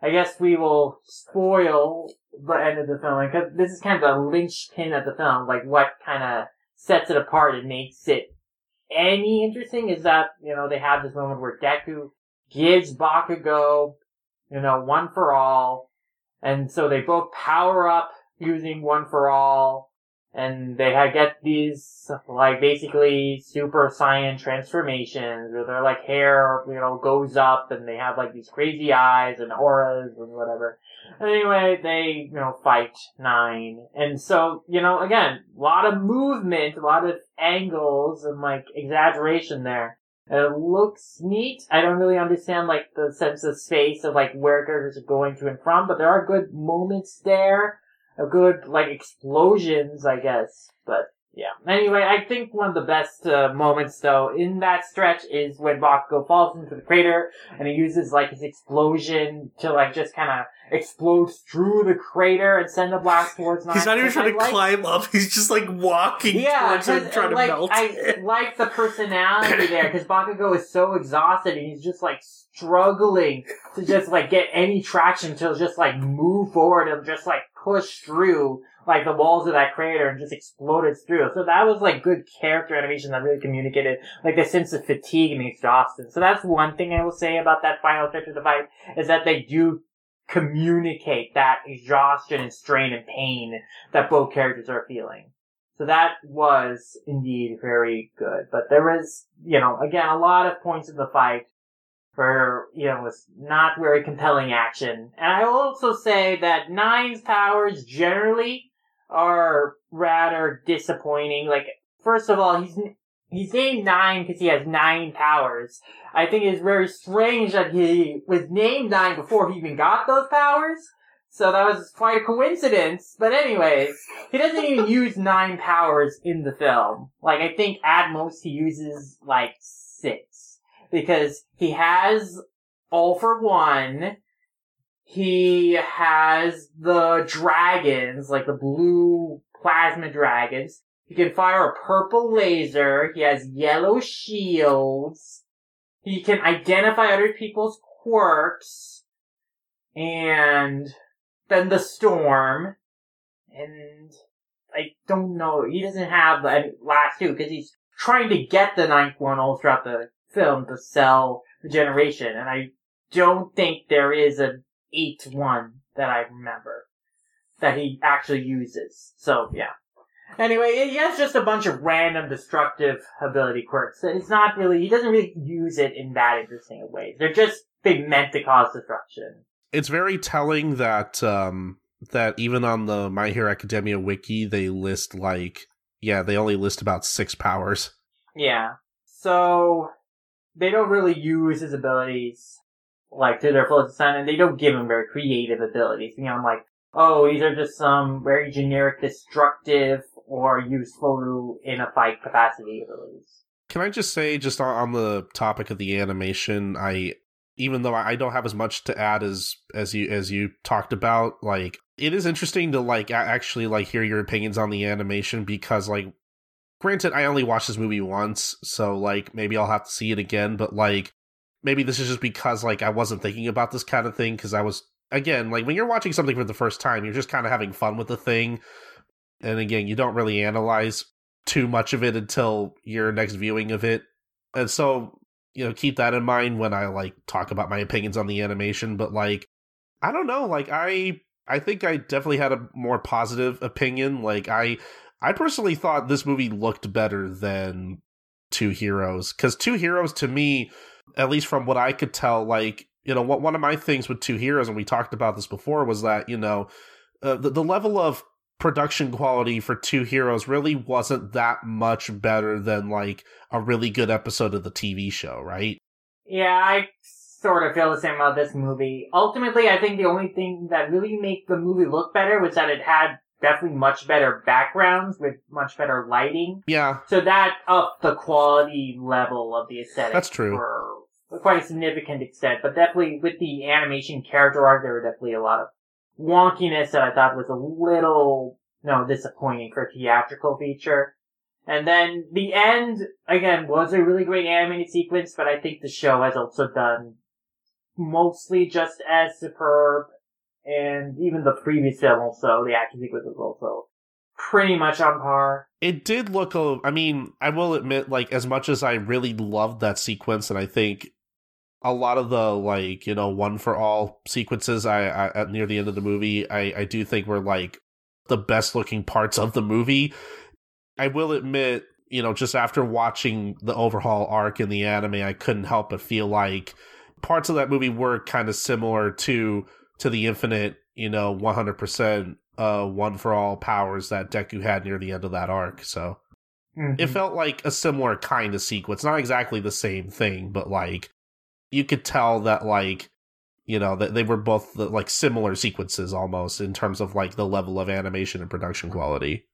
I guess we will spoil the end of the film because this is kind of a linchpin of the film, like what kind of sets it apart and makes it any interesting is that, you know, they have this moment where Deku gives Bakugo, you know, one for all. And so they both power up using one for all. And they get these, like, basically super saiyan transformations where their, like, hair, you know, goes up and they have, like, these crazy eyes and auras and whatever. Anyway, they, you know, fight nine. And so, you know, again, a lot of movement, a lot of angles and like exaggeration there. It looks neat. I don't really understand like the sense of space of like where characters are going to and from, but there are good moments there. A good like explosions, I guess. But yeah. Anyway, I think one of the best uh, moments though in that stretch is when Bakugo falls into the crater and he uses like his explosion to like just kind of explode through the crater and send a blast towards. He's not even trying to like- climb up. He's just like walking Yeah, towards it, 'cause, trying to like, melt I like the personality there because Bakugo is so exhausted and he's just like struggling to just like get any traction to just like move forward and just like push through like the walls of that crater and just exploded through. So that was like good character animation that really communicated like the sense of fatigue and exhaustion. So that's one thing I will say about that final stretch of the fight is that they do communicate that exhaustion and strain and pain that both characters are feeling. So that was indeed very good. But there was, you know, again, a lot of points in the fight for, you know, was not very compelling action. And I will also say that Nine's powers generally are rather disappointing. Like, first of all, he's, he's named Nine because he has nine powers. I think it's very strange that he was named Nine before he even got those powers. So that was quite a coincidence. But anyways, he doesn't even use nine powers in the film. Like, I think at most he uses like six. Because he has All for One. He has the dragons, like the blue plasma dragons. He can fire a purple laser. He has yellow shields. He can identify other people's quirks. And then the storm. And I don't know. He doesn't have the last two because he's trying to get the ninth one all throughout the film to cell regeneration. And I don't think there is an eighth one that I remember that he actually uses. So yeah. Anyway, he has just a bunch of random destructive ability quirks. It's not really, he doesn't really use it in that interesting of ways. They're just, they meant to cause destruction. It's very telling that um that even on the My Hero Academia wiki they list like yeah, they only list about six powers. Yeah. So, they don't really use his abilities, like, to their fullest extent, and they don't give him very creative abilities. You know, I'm like, oh, these are just some very generic destructive or useful in a fight capacity abilities. Can I just say, just on the topic of the animation, I even though I don't have as much to add as as you as you talked about, like it is interesting to like actually like hear your opinions on the animation because like granted I only watched this movie once, so like maybe I'll have to see it again, but like maybe this is just because like I wasn't thinking about this kind of thing because I was again like when you're watching something for the first time, you're just kind of having fun with the thing. And again, you don't really analyze too much of it until your next viewing of it. And so, you know, keep that in mind when I like talk about my opinions on the animation, but like I don't know, like I I think I definitely had a more positive opinion. Like I I personally thought this movie looked better than Two Heroes cuz Two Heroes to me, at least from what I could tell, like, you know, what one of my things with Two Heroes and we talked about this before was that, you know, uh, the, the level of production quality for Two Heroes really wasn't that much better than like a really good episode of the TV show, right? Yeah, I sort of feel the same about this movie. Ultimately, I think the only thing that really made the movie look better was that it had definitely much better backgrounds with much better lighting. Yeah, So that upped the quality level of the aesthetic. That's true. For quite a significant extent. But definitely with the animation character art, there were definitely a lot of wonkiness that I thought was a little, no, disappointing for a theatrical feature. And then the end, again, was a really great animated sequence, but I think the show has also done mostly just as superb. And even the previous film also, the action sequence was also pretty much on par. It did look. I mean, I will admit, like as much as I really loved that sequence, and I think a lot of the like you know one for all sequences, I, I at near the end of the movie, I I do think were like the best looking parts of the movie. I will admit, you know, just after watching the overhaul arc in the anime, I couldn't help but feel like parts of that movie were kind of similar to to the infinite, you know, one hundred percent uh one for all powers that Deku had near the end of that arc. So it felt like a similar kind of sequence, not exactly the same thing, but like you could tell that like you know that they were both the, like similar sequences almost in terms of like the level of animation and production quality.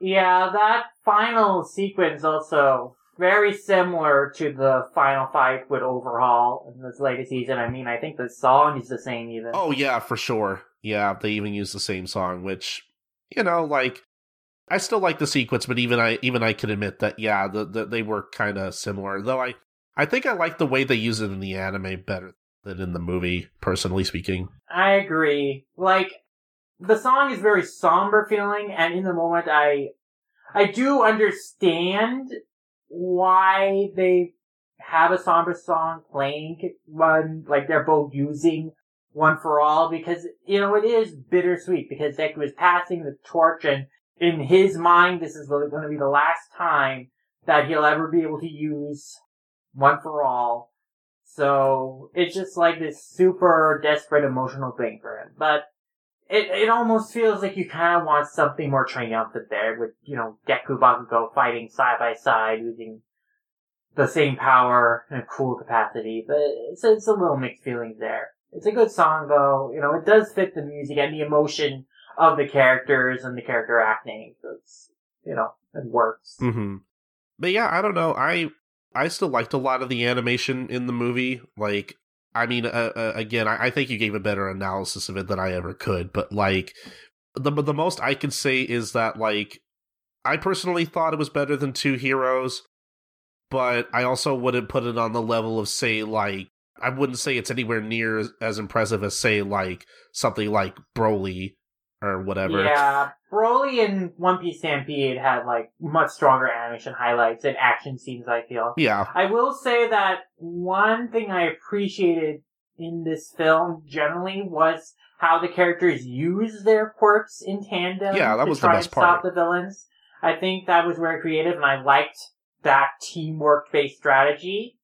Yeah, that final sequence also very similar to the final fight with Overhaul in this latest season. I mean, I think the song is the same even. Oh yeah, for sure. Yeah, they even use the same song, which you know, like I still like the sequence, but even I even I could admit that yeah, the, the they were kind of similar. Though I I think I like the way they use it in the anime better than in the movie, personally speaking. I agree. Like the song is very somber feeling, and in the moment, I I do understand why they have a somber song playing one, like they're both using one for all because you know it is bittersweet because Deku is passing the torch and in his mind this is going to be the last time that he'll ever be able to use one for all. So it's just like this super desperate emotional thing for him. But it it almost feels like you kind of want something more triumphant there with you know Deku Bakugo fighting side by side using the same power and cool capacity. But it's it's a little mixed feelings there. It's a good song though. You know it does fit the music and the emotion of the characters and the character acting. So it's you know it works. hmm But yeah, I don't know. I I still liked a lot of the animation in the movie. Like, I mean, uh, uh, again, I, I think you gave a better analysis of it than I ever could. But like, the the most I can say is that like, I personally thought it was better than Two Heroes, but I also wouldn't put it on the level of say like. I wouldn't say it's anywhere near as, as impressive as say like something like Broly or whatever. Yeah, Broly and One Piece Stampede had like much stronger animation highlights and action scenes. I feel. Yeah. I will say that one thing I appreciated in this film generally was how the characters use their quirks in tandem. Yeah, that to was the best and stop the villains. I think that was very creative, and I liked that teamwork-based strategy.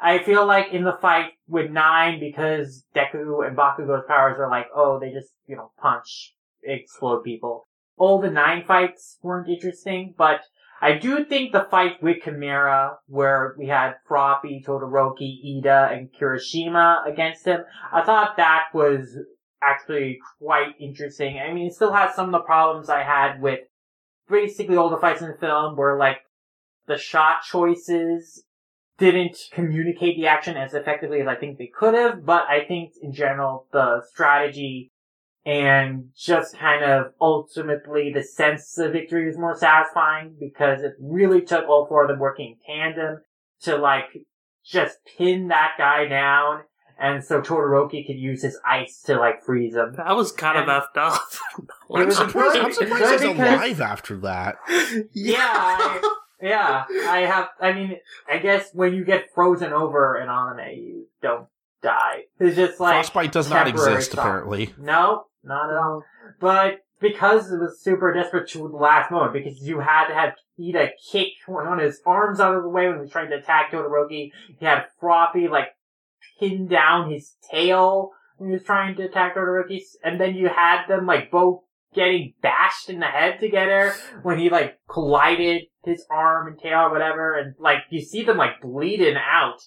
I feel like in the fight with Nine, because Deku and Bakugo's powers are like, oh, they just, you know, punch, explode people. All the Nine fights weren't interesting, but I do think the fight with Chimera, where we had Froppy, Todoroki, Ida, and Kirishima against him, I thought that was actually quite interesting. I mean, it still has some of the problems I had with basically all the fights in the film, where like the shot choices didn't communicate the action as effectively as I think they could have, but I think in general the strategy and just kind of ultimately the sense of victory was more satisfying because it really took all four of them working in tandem to like just pin that guy down and so Todoroki could use his ice to like freeze him. That was kind of And- effed up. It I'm surprised, I'm surprised he's because- alive after that. Yeah, I, yeah, I have, I mean, I guess when you get frozen over in anime, you don't die. It's just like, Frostbite does not exist, shock. apparently. No, not at all. But because it was super desperate to the last moment, because you had to have Ida kick one of his arms out of the way when he was trying to attack Todoroki. He had Froppy like pin down his tail when he was trying to attack Todoroki, and then you had them like both getting bashed in the head together when he like collided his arm and tail or whatever, and like you see them like bleeding out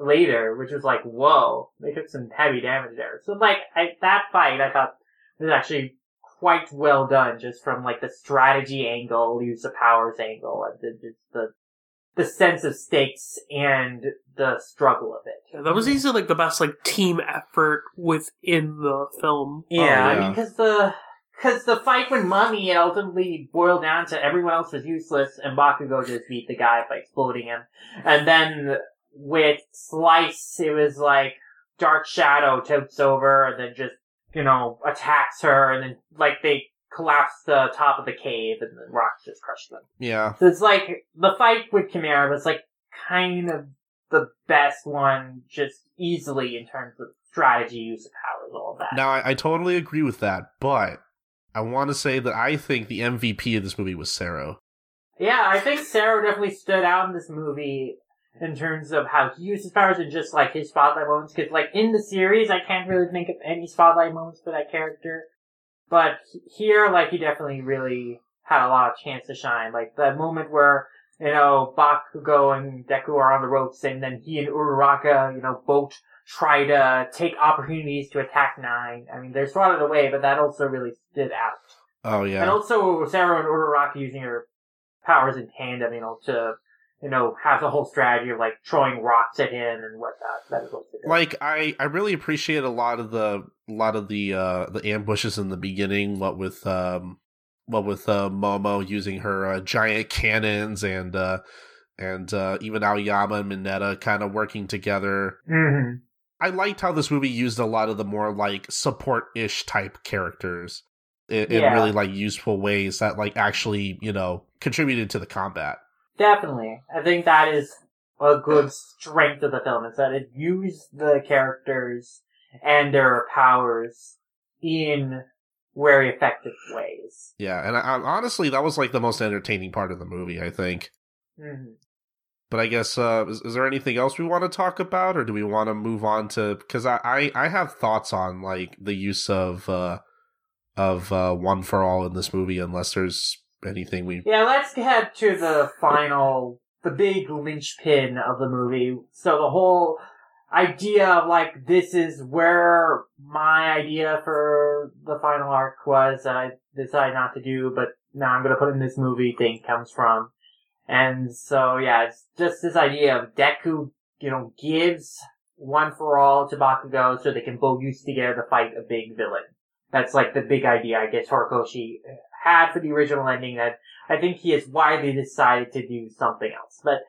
later, which was like, whoa, they took some heavy damage there. So like I, that fight, I thought was actually quite well done, just from like the strategy angle, use of powers angle, and the the the, the sense of stakes and the struggle of it. Yeah, that was easily like the best like team effort within the film. Yeah, Oh, I mean, because the because the fight with Mummy it ultimately boiled down to everyone else was useless, and Bakugo just beat the guy by exploding him. And then with Slice, it was like Dark Shadow takes over, and then just you know attacks her, and then like they collapse the top of the cave and the rocks just crush them. Yeah. So it's like the fight with Chimera was like kind of the best one, just easily in terms of strategy, use of powers, all of that. Now I, I totally agree with that, but I want to say that I think the MVP of this movie was Sero. Yeah, I think Sero definitely stood out in this movie in terms of how he uses his powers and just like his spotlight moments. Because like in the series, I can't really think of any spotlight moments for that character, but here, like he definitely really had a lot of chance to shine. Like the moment where you know Bakugo and Deku are on the ropes, and then he and Uraraka, you know, both try to take opportunities to attack Nine. I mean, they're swatted away, but that also really stood out. Oh yeah. And also Sero and Uraraka using her powers in tandem, you know, to you know has a whole strategy of like throwing rocks at him and whatnot. That is good. like I, I really appreciate a lot of the a lot of the uh the ambushes in the beginning what with um what with uh momo using her uh, giant cannons and uh and uh even aoyama and mineta kind of working together hmm i liked how this movie used a lot of the more like support-ish type characters in, in really like useful ways that like actually you know contributed to the combat Definitely, I think that is a good strength of the film is that it used the characters and their powers in very effective ways. yeah and I, I, honestly that was like the most entertaining part of the movie i think hmm But I guess uh, is, is there anything else we want to talk about, or do we want to move on to? Because I, I I have thoughts on like the use of uh, of uh, one for all in this movie, unless there's anything we. Yeah, let's head to the final, the big linchpin of the movie. So the whole idea of like, this is where my idea for the final arc was that I decided not to do, but now I'm gonna put in this movie thing comes from. And so, yeah, it's just this idea of Deku, you know, gives one for all to Bakugo so they can both use together to fight a big villain. That's like the big idea, I guess, Horikoshi had for the original ending that I think he has widely decided to do something else. But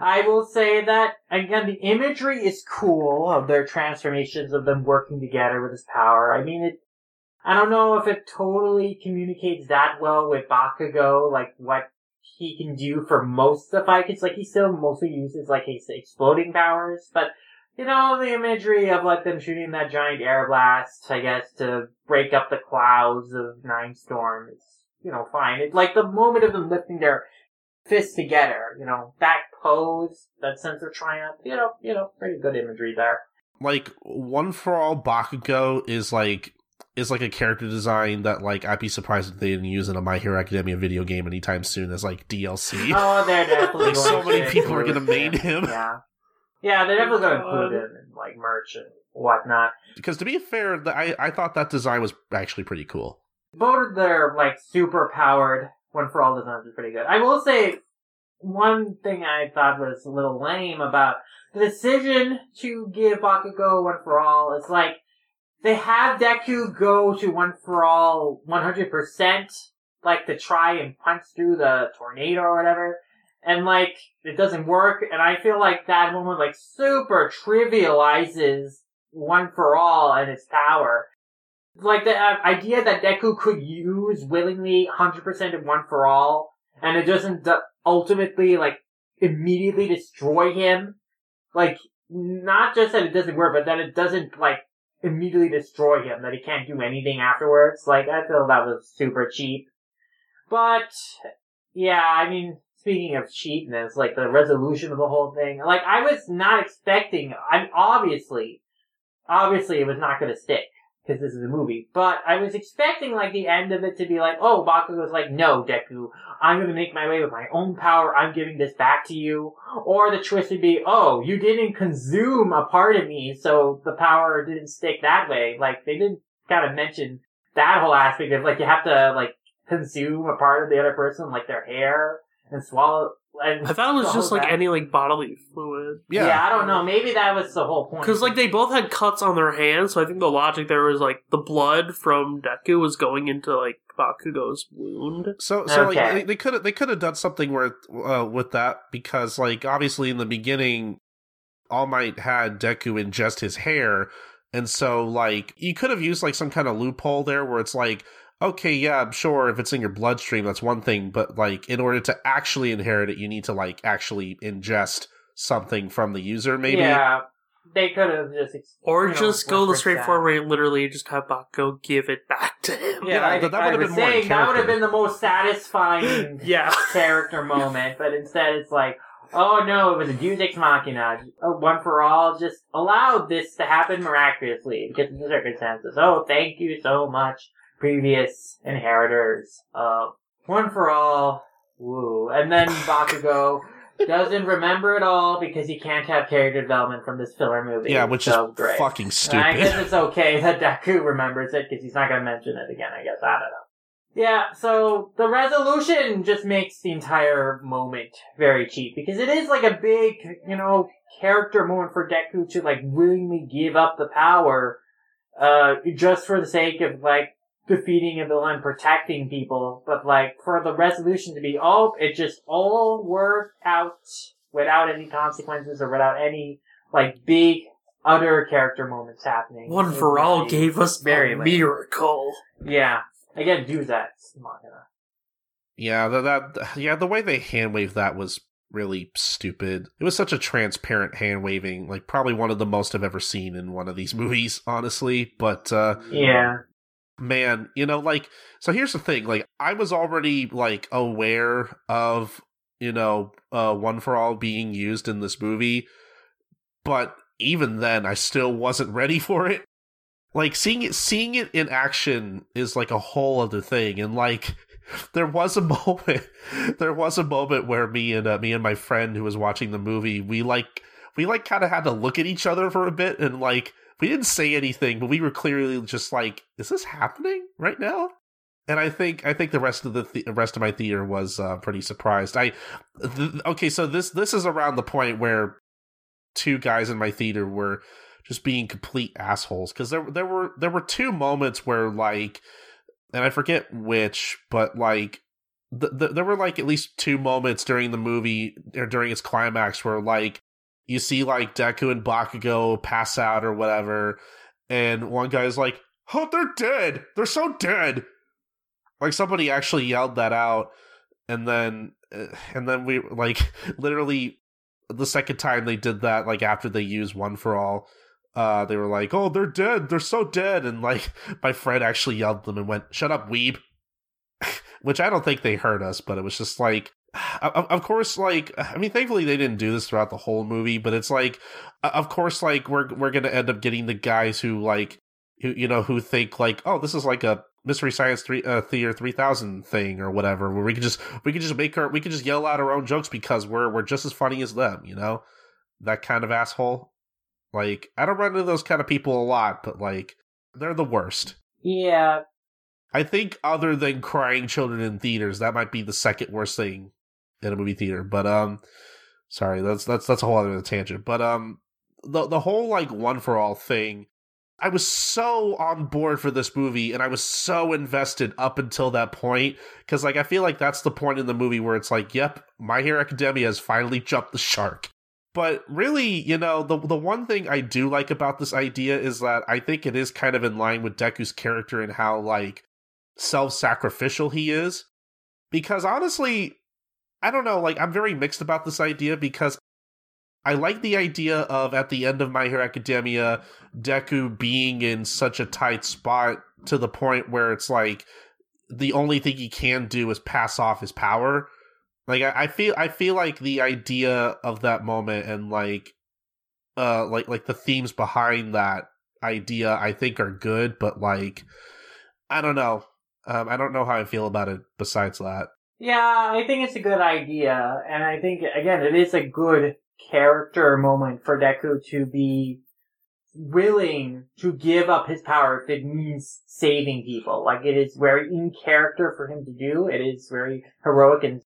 I will say that, again, the imagery is cool of their transformations of them working together with his power. I mean, it, I don't know if it totally communicates that well with Bakugo, like what he can do for most of the fight. It's like he still mostly uses like his exploding powers, but you know, the imagery of like them shooting that giant air blast, I guess, to break up the clouds of Nine Storm is, you know, fine. It's like the moment of them lifting their fists together, you know, that pose, that sense of triumph, you know, you know, pretty good imagery there. Like one for all Bakugo is like is like a character design that like I'd be surprised if they didn't use in a My Hero Academia video game anytime soon as like DLC. Oh, they're definitely Like, so many people are gonna main him. Yeah. Yeah, they're definitely going to God. include him in like merch and whatnot. Because to be fair, the, I I thought that design was actually pretty cool. both of their like super powered one for all designs are pretty good. I will say one thing I thought was a little lame about the decision to give Bakugo one for all is like they have Deku go to one for all 100% like to try and punch through the tornado or whatever and like it doesn't work and I feel like that moment like super trivializes one for all and its power like the uh, idea that Deku could use willingly 100% of one for all, and it doesn't ultimately, like, immediately destroy him. Like, not just that it doesn't work, but that it doesn't, like, immediately destroy him, that he can't do anything afterwards. Like, I feel that was super cheap. But, yeah, I mean, speaking of cheapness, like, the resolution of the whole thing, like, I was not expecting, I mean, obviously, obviously it was not gonna stick because this is a movie. But I was expecting like the end of it to be like, oh, Bakugo's like, no, Deku, I'm gonna make my way with my own power. I'm giving this back to you. Or the twist would be, oh, you didn't consume a part of me, so the power didn't stick that way. Like they didn't kind of mention that whole aspect of like you have to like consume a part of the other person, like their hair, and swallow. And I thought it was just like that. any like bodily fluid. Yeah. Yeah. I don't know. Maybe that was the whole point. Because like they both had cuts on their hands, so I think the logic there was like the blood from Deku was going into like Bakugo's wound. So, so like Okay. they- they could have they could have done something where uh, with that because like obviously in the beginning, All Might had Deku ingest his hair, and so like you could have used like some kind of loophole there where it's like okay, yeah, I'm sure if it's in your bloodstream, that's one thing, but like in order to actually inherit it, you need to like actually ingest something from the user, maybe. Yeah, they could have just ex- Or you know, just go the straightforward way, literally just have Bakugo give it back to him. Yeah, Yeah, I, that- that would've was been more saying that would have been the most satisfying Yeah. character moment, but instead it's like, oh no, it was a Deus Ex Machina. A One for All just allowed this to happen miraculously because of the circumstances. Oh, thank you so much, previous inheritors of One for All. Woo. And then Bakugo doesn't remember it all because he can't have character development from this filler movie. Yeah, which so is great. fucking And I guess it's okay that Deku remembers it because he's not going to mention it again. I guess I don't know. Yeah, so the resolution just makes the entire moment very cheap because it is like a big, you know, character moment for Deku to like willingly give up the power, uh, just for the sake of like defeating a villain, protecting people. But like for the resolution to be, oh, it just all worked out without any consequences or without any like big other character moments happening. One for all gave us very a lame. miracle. Yeah. Again, do that. Machina. Yeah, that, that yeah, the way they hand waved that was really stupid. It was such a transparent hand waving, like probably one of the most I've ever seen in one of these movies, honestly. But uh Yeah. Man, you know, like so here's the thing, like I was already like aware of, you know, uh One for All being used in this movie, but even then I still wasn't ready for it. Like seeing it seeing it in action is like a whole other thing and like there was a moment there was a moment where me and uh, me and my friend who was watching the movie we like we like kind of had to look at each other for a bit and like we didn't say anything but we were clearly just like is this happening right now? And i think i think the rest of the, the rest of my theater was uh, pretty surprised. I th- okay so this this is around the point where two guys in my theater were just being complete assholes because there there were there were two moments where like and I forget which, but like th- th- there were like at least two moments during the movie or during its climax where like you see like Deku and Bakugo pass out or whatever, and one guy's like, "Oh, they're dead! They're so dead!" Like somebody actually yelled that out, and then uh, and then we like literally the second time they did that, like after they used One for All, uh, they were like, "Oh, they're dead! They're so dead!" And like my friend actually yelled them and went, "Shut up, weeb," which I don't think they heard us, but it was just like, of, course, like I mean, thankfully they didn't do this throughout the whole movie, but it's like, of course, like we're we're gonna end up getting the guys who like, who you know, who think like, oh, this is like a Mystery Science three uh, Theater three thousand thing or whatever, where we could just we could just make our we could just yell out our own jokes because we're we're just as funny as them, you know, that kind of asshole. Like I don't run into those kind of people a lot, but like they're the worst. Yeah. I think other than crying children in theaters, that might be the second worst thing in a movie theater. But um sorry, that's that's that's a whole other tangent. But um the the whole like one for all thing, I was so on board for this movie and I was so invested up until that point cuz like I feel like that's the point in the movie where it's like, yep, My Hero Academia has finally jumped the shark. But really, you know, the the one thing I do like about this idea is that I think it is kind of in line with Deku's character and how like self-sacrificial he is. Because honestly, I don't know, like I'm very mixed about this idea because I like the idea of at the end of My Hero Academia, Deku being in such a tight spot to the point where it's like the only thing he can do is pass off his power. Like I, I feel I feel like the idea of that moment and like uh like like the themes behind that idea I think are good, but like I don't know. Um I don't know how I feel about it besides that. Yeah, I think it's a good idea, and I think again it is a good character moment for Deku to be willing to give up his power if it means saving people. Like it is very in character for him to do. It is very heroic and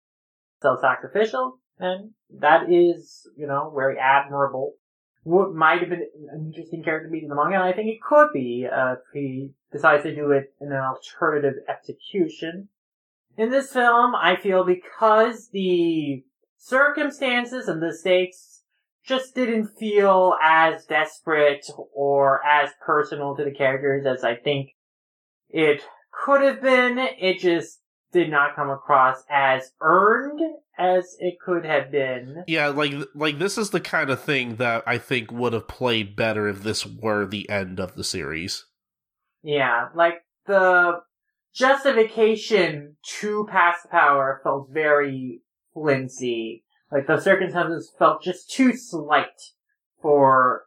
self-sacrificial, and that is, you know, very admirable. What might have been an interesting character beat in the manga, and I think it could be uh, if he decides to do it in an alternative execution. In this film, I feel because the circumstances and the stakes just didn't feel as desperate or as personal to the characters as I think it could have been. It just did not come across as earned as it could have been. Yeah, like like this is the kind of thing that I think would have played better if this were the end of the series. Yeah, like the justification to pass the power felt very flimsy. Like the circumstances felt just too slight for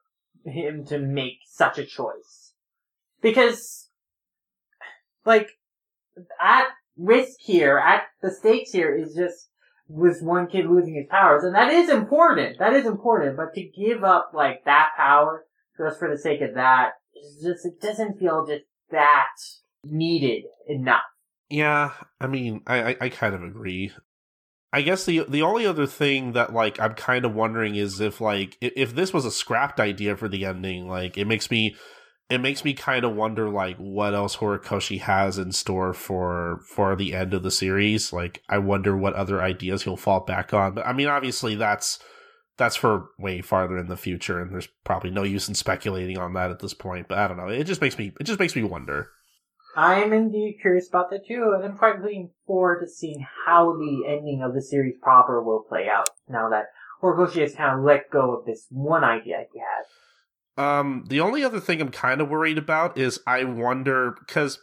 him to make such a choice. Because, like, at risk here, at the stakes here is just with one kid losing his powers, and that is important. That is important, but to give up like that power just for the sake of that, just it doesn't feel just that needed enough. Yeah, I mean, I, I, I kind of agree. I guess the the only other thing that like I'm kind of wondering is if like if, this was a scrapped idea for the ending, like it makes me it makes me kind of wonder like what else Horikoshi has in store for for the end of the series. Like I wonder what other ideas he'll fall back on. But I mean, obviously that's that's for way farther in the future, and there's probably no use in speculating on that at this point. But I don't know. It just makes me it just makes me wonder. I'm indeed curious about that too, and I'm quite looking forward to seeing how the ending of the series proper will play out now that Horikoshi has kind of let go of this one idea he had. Um, the only other thing I'm kind of worried about is I wonder because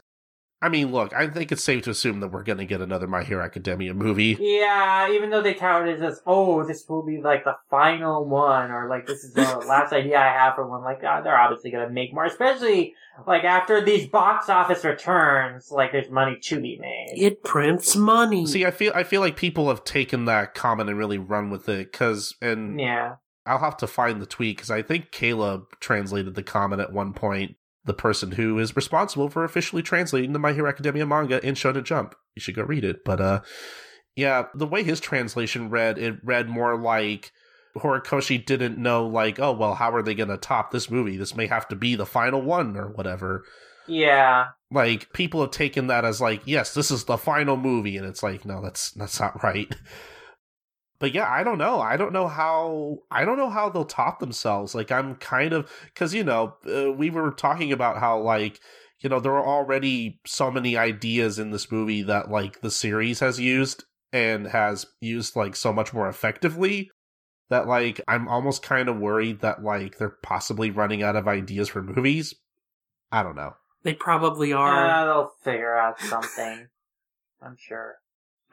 I mean, look, I think it's safe to assume that we're going to get another My Hero Academia movie. Yeah, even though they touted it as, oh, this will be like the final one, or like this is the last idea I have for one, like, uh, they're obviously going to make more, especially like after these box office returns, like there's money to be made. It prints money. See, I feel I feel like people have taken that comment and really run with it because, and Yeah. I'll have to find the tweet because I think Caleb translated the comment at one point. The person who is responsible for officially translating the My Hero Academia manga in Shonen Jump. You should go read it. But uh, yeah, the way his translation read, it read more like Horikoshi didn't know, like, oh well, how are they going to top this movie? This may have to be the final one or whatever. Yeah. Like people have taken that as like, yes, this is the final movie, and it's like, no, that's that's not right. But yeah, I don't know. I don't know how. I don't know how they'll top themselves. Like I'm kind of because you know uh, we were talking about how like you know there are already so many ideas in this movie that like the series has used and has used like so much more effectively that like I'm almost kind of worried that like they're possibly running out of ideas for movies. I don't know. They probably are. Uh, they'll figure out something. I'm sure.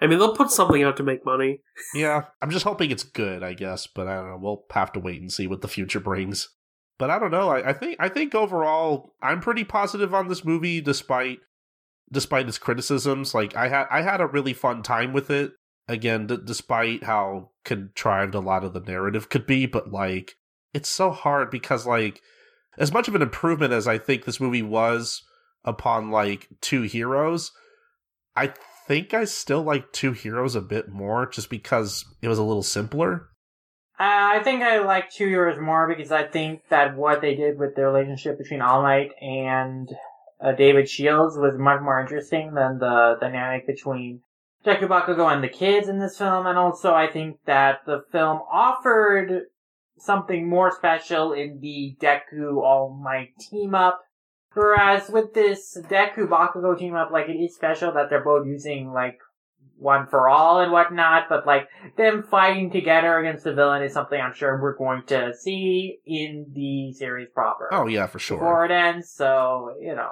I mean, they'll put something out to make money. Yeah, I'm just hoping it's good, I guess, but I don't know. We'll have to wait and see what the future brings. But I don't know. I, I think I think overall I'm pretty positive on this movie despite despite its criticisms. Like I had I had a really fun time with it. Again, d- despite how contrived a lot of the narrative could be, but like it's so hard because like as much of an improvement as I think this movie was upon like two heroes, I think I still like Two Heroes a bit more just because it was a little simpler. I think I like Two Heroes more because I think that what they did with the relationship between All Might and uh, David Shields was much more interesting than the dynamic between Deku Bakugo and the kids in this film. And also, I think that the film offered something more special in the Deku All Might team up. Whereas with this Deku Bakugo team up, like it is special that they're both using like one for all and whatnot, but like them fighting together against the villain is something I'm sure we're going to see in the series proper. Oh yeah, for sure. Before it ends, so you know.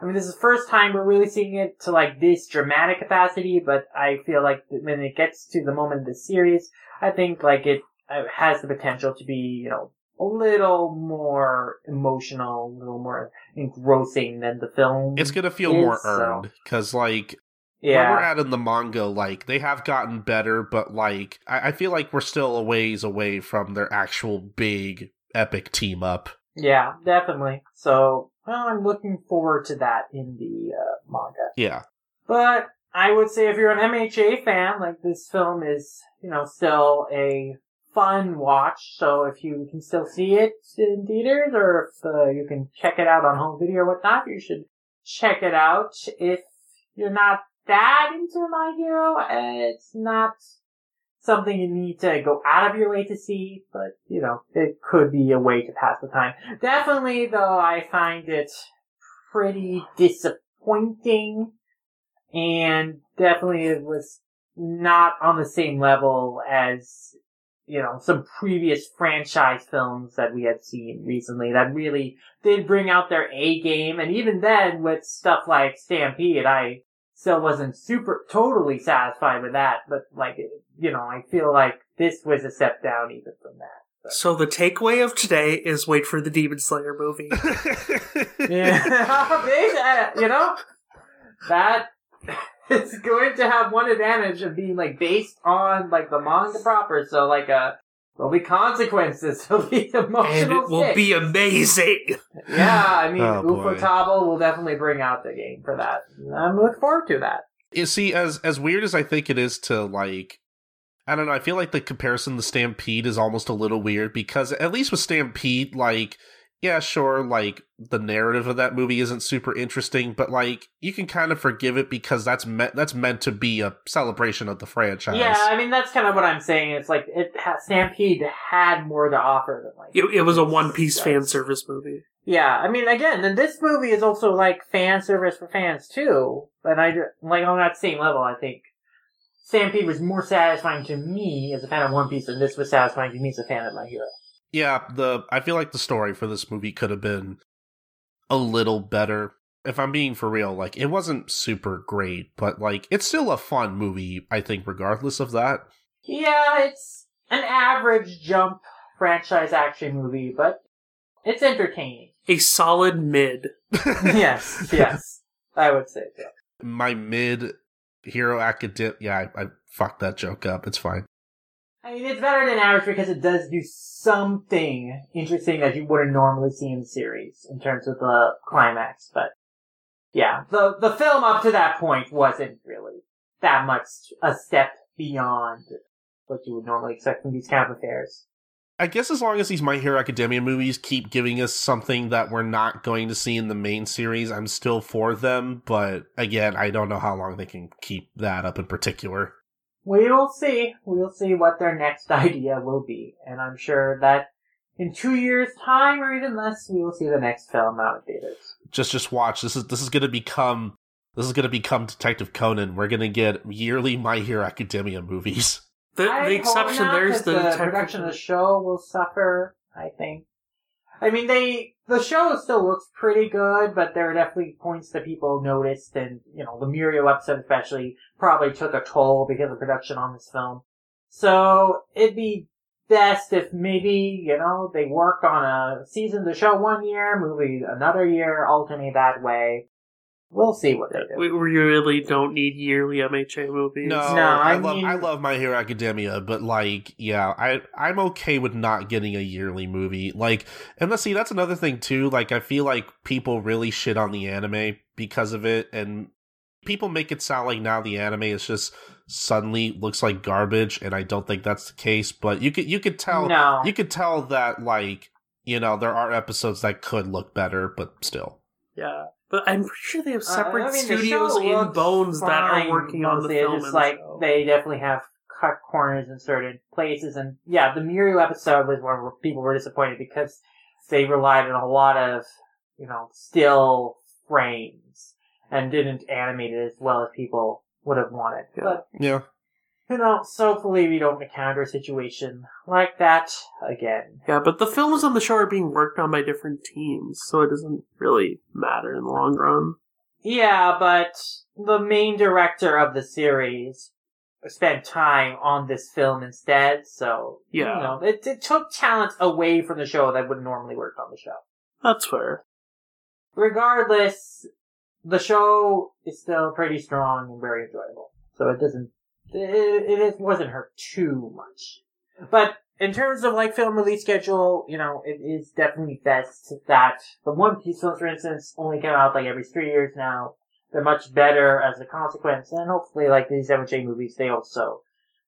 I mean, this is the first time we're really seeing it to like this dramatic capacity, but I feel like when it gets to the moment of the series, I think like it uh, has the potential to be, you know, a little more emotional, a little more engrossing than the film. It's gonna feel is, more earned because like where we're Yeah. at in the manga, like they have gotten better, but like I, I feel like we're still a ways away from their actual big epic team up. Yeah, definitely. So, well, I'm looking forward to that in the uh, manga. Yeah, But I would say if you're an MHA fan, like this film is, you know, still a fun watch. So if you can still see it in theaters or if uh, you can check it out on home video or whatnot, you should check it out. If you're not that into My Hero, it's not something you need to go out of your way to see, but you know, it could be a way to pass the time. Definitely though, I find it pretty disappointing, and definitely it was not on the same level as you know some previous franchise films that we had seen recently that really did bring out their A game, and even then with stuff like Stampede, I still wasn't super totally satisfied with that. But like you know, I feel like this was a step down even from that. So the takeaway of today is wait for the Demon Slayer movie. Yeah, you know that it's going to have one advantage of being like based on like the manga proper. So like uh, there'll be consequences. There'll be emotional. and it will stakes. be amazing. Yeah, I mean, Oh. Ufotable will definitely bring out the game for that. I'm looking forward to that. you see, as as weird as I think it is to like, I don't know. I feel like the comparison to Stampede is almost a little weird because at least with Stampede, like, yeah, sure, like the narrative of that movie isn't super interesting, but like you can kind of forgive it because that's meant that's meant to be a celebration of the franchise. Yeah, I mean that's kind of what I'm saying. It's like it ha- Stampede had more to offer than like It, it was a One Piece Yes. fan service movie. Yeah, I mean, again, then this movie is also like fan service for fans too. But I like on that same level, I think Stampede was more satisfying to me as a fan of One Piece than this was satisfying to me as a fan of My Hero. Yeah. The I feel like the story for this movie could have been a little better. If I'm being for real, like it wasn't super great, but like it's still a fun movie. I think, regardless of that. Yeah, it's an average jump franchise action movie, but it's entertaining. A solid mid. yes, yes, I would say so. my mid hero academic. Yeah, I, I fucked that joke up. It's fine. I mean, it's better than average because it does do something interesting that you wouldn't normally see in the series in terms of the climax. But yeah, the the film up to that point wasn't really that much a step beyond what you would normally expect from these kind of affairs. I guess as long as these My Hero Academia movies keep giving us something that we're not going to see in the main series, I'm still for them. But again, I don't know how long they can keep that up in particular. We will see. We'll see what their next idea will be, and I'm sure that in two years' time or even less, we will see the next film out of theaters. Just just watch. This is this is gonna become this is gonna become Detective Conan. We're gonna get yearly My Hero Academia movies. The, I the hope exception not, there is 'cause the, the detective- production of the show will suffer. I think. I mean, they the show still looks pretty good, but there are definitely points that people noticed, and you know, the Mirio episode especially probably took a toll because of production on this film. So it'd be best if maybe you know they work on a season of the show one year, movie another year, alternate that way. We'll see what they do. We, we really don't need yearly MHA movies. No, No, I, I love I love My Hero Academia, but like, yeah, I I'm okay with not getting a yearly movie. Like, and let's see, that's another thing too. Like, I feel like people really shit on the anime because of it, and people make it sound like now the anime is just suddenly looks like garbage, and I don't think that's the case. But you could you could tell no, you could tell that like you know there are episodes that could look better, but still. Yeah. But I'm pretty sure they have Uh, separate I mean, studios in looks Bones that are working on the mostly. It's film. Just like show. they definitely have cut corners in certain places, and yeah, the Mirio episode was one where people were disappointed because they relied on a lot of you know still frames and didn't animate it as well as people would have wanted. Yeah. But Yeah. You know, so hopefully we don't encounter a situation like that again. Yeah, but the films on the show are being worked on by different teams, so it doesn't really matter in the long run. Yeah, but the main director of the series spent time on this film instead, so Yeah. you know, it, it took talent away from the show that would normally work on the show. That's fair. Regardless, the show is still pretty strong and very enjoyable, so it doesn't it, it is- wasn't hurt too much. But in terms of like film release schedule, you know, it is definitely best that the One Piece films, for instance, only come out like every three years now. They're much better as a consequence, and hopefully, like these MJ movies, they also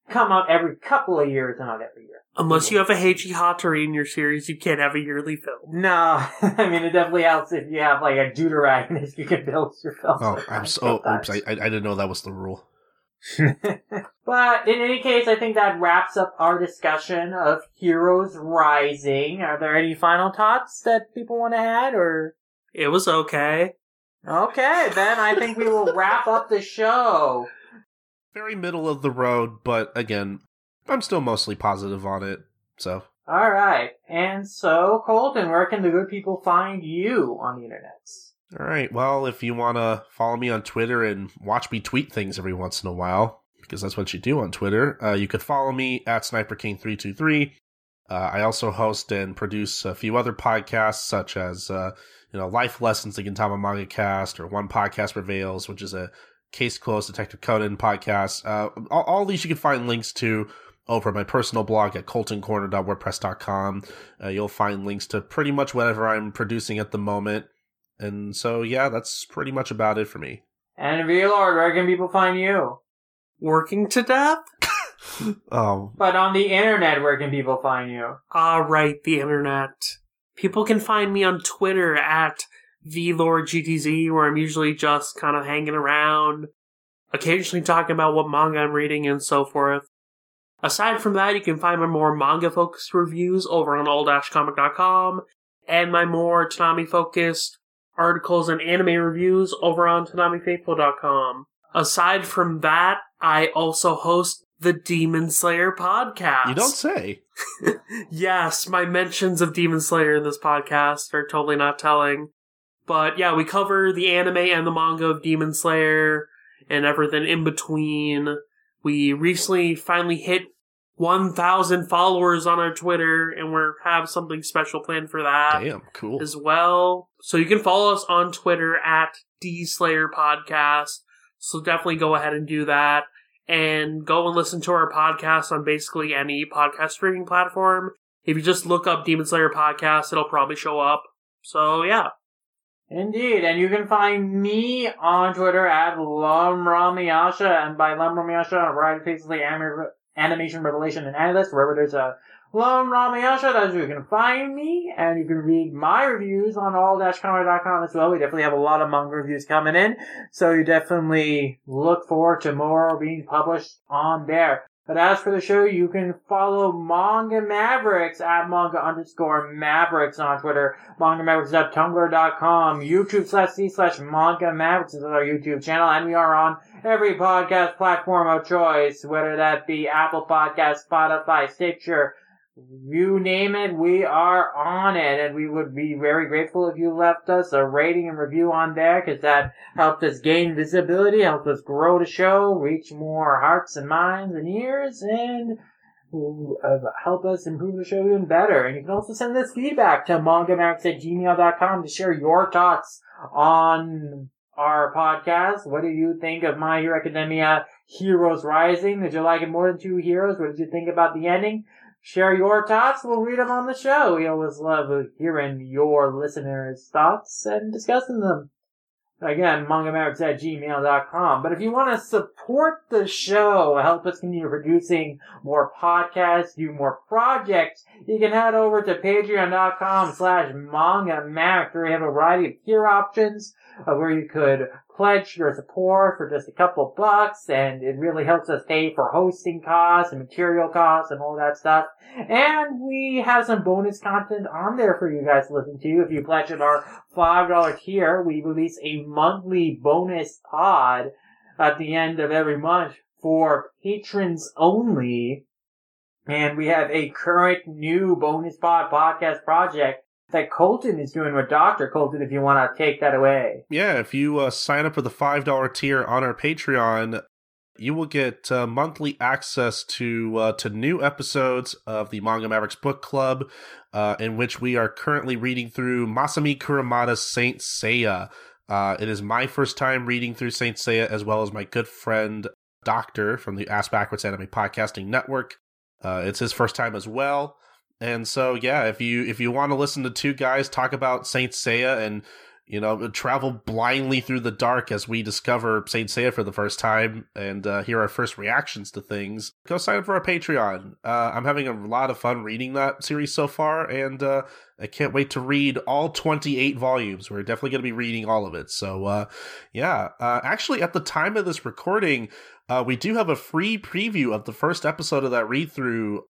come out every couple of years and not every year. Unless you have a Heiji Hattori in your series, you can't have a yearly film. No, I mean it definitely helps if you have like a deuteragonist you can build your film. Oh, I'm so. Oops, I I I didn't know that was the rule. but in any case, I think that wraps up our discussion of Heroes Rising. Are there any final thoughts that people want to add, or It was okay. Okay, then I think we will wrap up the show. Very middle of the road, but again, I'm still mostly positive on it. So All right, and so Colton, where can the good people find you on the internet? All right. Well, if you want to follow me on Twitter and watch me tweet things every once in a while, because that's what you do on Twitter, uh, you could follow me at SniperKing323. Uh, I also host and produce a few other podcasts, such as uh, you know Life Lessons, the Gintama Manga Cast, or One Podcast Prevails, which is a Case Closed Detective Conan podcast. Uh, all, all these you can find links to over my personal blog at coltoncorner.wordpress.com. Uh, you'll find links to pretty much whatever I'm producing at the moment. And so, yeah, that's pretty much about it for me. And V-Lord, where can people find you? Working to death? Oh, But on the internet, where can people find you? Ah, right, the internet. People can find me on Twitter at VLordGTZ, where I'm usually just kind of hanging around, occasionally talking about what manga I'm reading and so forth. Aside from that, you can find my more manga focused reviews over on all-comic.com and my more Tanami focused articles and anime reviews over on TanamiFaithful.com. Aside from that, I also host the Demon Slayer podcast. you don't say. yes, my mentions of Demon Slayer in this podcast are totally not telling. But yeah, we cover the anime and the manga of Demon Slayer and everything in between. We recently finally hit 1,000 followers on our Twitter, and we have something special planned for that Damn, cool. as well. So you can follow us on Twitter at DSlayer Podcast. So definitely go ahead and do that. And go and listen to our podcast on basically any podcast streaming platform. If you just look up Demon Slayer Podcast, it'll probably show up. So yeah. Indeed, and you can find me on Twitter at Lumramiyasha, and by Lumramiyasha, a variety of faces like anime, animation, revelation, and analyst, wherever there's a Lumramiyasha, that's where you can find me, and you can read my reviews on all-comic.com as well. We definitely have a lot of manga reviews coming in, so you definitely look forward to more being published on there. But as for the show, you can follow Manga Mavericks at manga underscore Mavericks on Twitter, manga mavericks at Tumblr.com, YouTube slash C slash Manga Mavericks is our YouTube channel, and we are on every podcast platform of choice, whether that be Apple Podcast, Spotify, Stitcher, you name it, we are on it, and we would be very grateful if you left us a rating and review on there, because that helped us gain visibility, helped us grow the show, reach more hearts and minds and ears, and uh, help us improve the show even better. And you can also send us feedback to mangamax at gmail.com to share your thoughts on our podcast. What do you think of My Hero Academia Heroes Rising? Did you like it more than two heroes? What did you think about the ending? Share your thoughts. We'll read them on the show. We always love hearing your listeners' thoughts and discussing them. Again, mangamerits at gmail.com. But if you want to support the show, help us continue producing more podcasts, do more projects, you can head over to patreon.com slash mangamerits where we have a variety of tier options uh, where you could pledge your support for just a couple bucks and it really helps us pay for hosting costs and material costs and all that stuff. And we have some bonus content on there for you guys to listen to. If you pledge at our $5 tier, we release a monthly bonus pod at the end of every month for patrons only. And we have a current new bonus pod podcast project that Colton is doing with Dr. Colton if you want to take that away. Yeah, if you uh, sign up for the $5 tier on our Patreon, you will get uh, monthly access to uh, to new episodes of the Manga Mavericks Book Club, uh, in which we are currently reading through Masami Kurumada's Saint Seiya. Uh, it is my first time reading through Saint Seiya, as well as my good friend Doctor from the Ass Backwards Anime Podcasting Network. Uh, it's his first time as well, and so yeah, if you if you want to listen to two guys talk about Saint Seiya and you know travel blindly through the dark as we discover Saint Seiya for the first time and uh, hear our first reactions to things, go sign up for our Patreon. Uh, I'm having a lot of fun reading that series so far, and uh, I can't wait to read all 28 volumes. We're definitely going to be reading all of it. So uh, yeah, uh, actually at the time of this recording. Uh, we do have a free preview of the first episode of that read through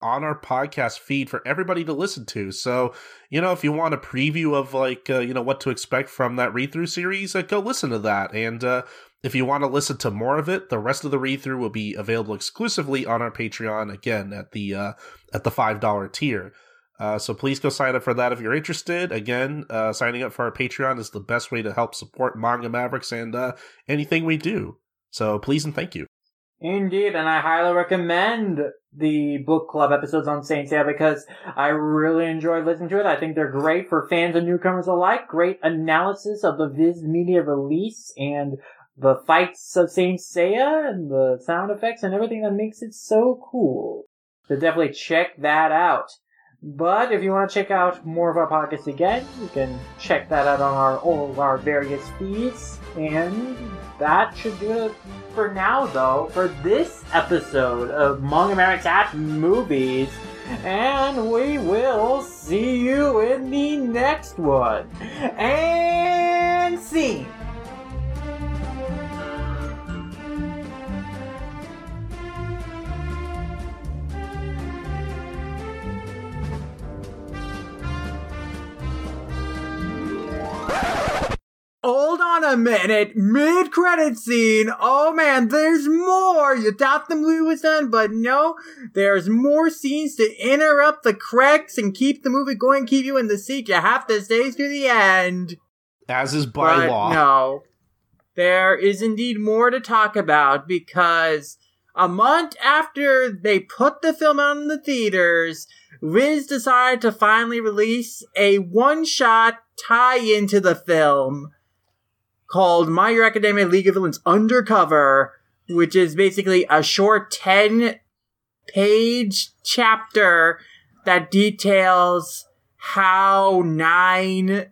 on our podcast feed for everybody to listen to. So, you know, if you want a preview of like, uh, you know, what to expect from that read through series, uh, go listen to that. And uh, if you want to listen to more of it, the rest of the read through will be available exclusively on our Patreon again at the uh, at the five dollar tier. Uh, so please go sign up for that if you're interested. Again, uh, signing up for our Patreon is the best way to help support Manga Mavericks and uh, anything we do. So please and thank you. Indeed, and I highly recommend the book club episodes on Saint Seiya because I really enjoyed listening to it. I think they're great for fans and newcomers alike. Great analysis of the Viz Media release and the fights of Saint Seiya and the sound effects and everything that makes it so cool. So definitely check that out. But if you want to check out more of our podcasts again, you can check that out on our all of our various feeds. And that should do it for now, though, for this episode of Manga Mavericks at Movies. And we will see you in the next one. And scene. Hold on a minute. Mid credit scene. Oh man, there's more. You thought the movie was done, but no. There's more scenes to interrupt the cracks and keep the movie going, keep you in the seat. You have to stay to the end. As is by But law. No. There is indeed more to talk about because a month after they put the film out in the theaters, Viz decided to finally release a one shot tie into the film called My Hero Academia League of Villains Undercover, which is basically a short 10 page chapter that details how Nine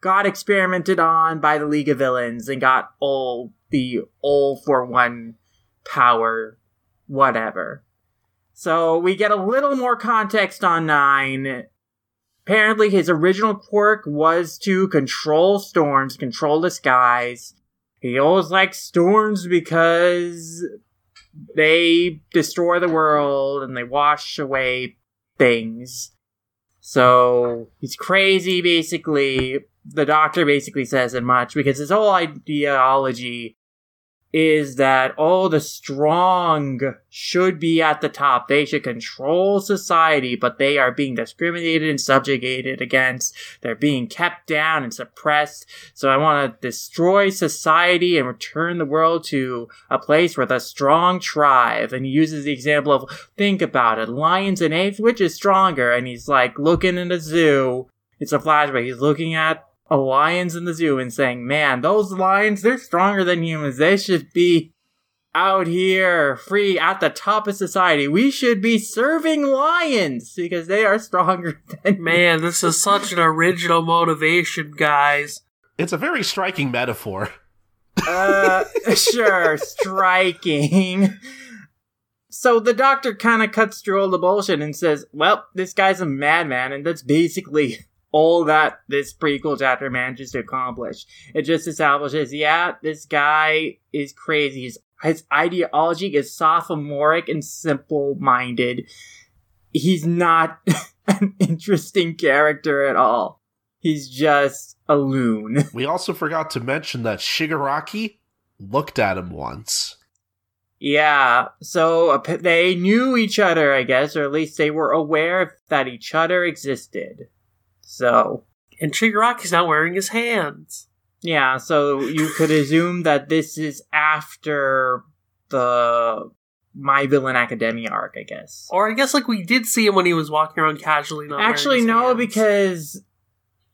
got experimented on by the League of Villains and got all the all for one power, whatever. So we get a little more context on Nine. Apparently, his original quirk was to control storms, control the skies. He always likes storms because they destroy the world and they wash away things. So he's crazy, basically. The doctor basically says it much because his whole ideology is that all the strong should be at the top. They should control society, but they are being discriminated and subjugated against. They're being kept down and suppressed. So I want to destroy society and return the world to a place where the strong thrive. And he uses the example of think about it, lions and apes, which is stronger? And he's like looking in the zoo. It's a flashback. He's looking at lions in the zoo and saying, man, those lions, they're stronger than humans. They should be out here free at the top of society. We should be serving lions because they are stronger than Man, this is such an original motivation, guys. It's a very striking metaphor. uh, sure, striking. So the doctor kind of cuts through all the bullshit and says, well, this guy's a madman, and that's basically all that this prequel chapter manages to accomplish. It just establishes, yeah, this guy is crazy. His, his ideology is sophomoric and simple minded. He's not an interesting character at all. He's just a loon. We also forgot to mention that Shigaraki looked at him once. Yeah, so they knew each other, I guess, or at least they were aware that each other existed. So, And Shigaraki's not wearing his hands. yeah, so you could assume that this is after the My Villain Academia arc, I guess. Or I guess like we did see him when he was walking around casually. Not Actually, no, hands. because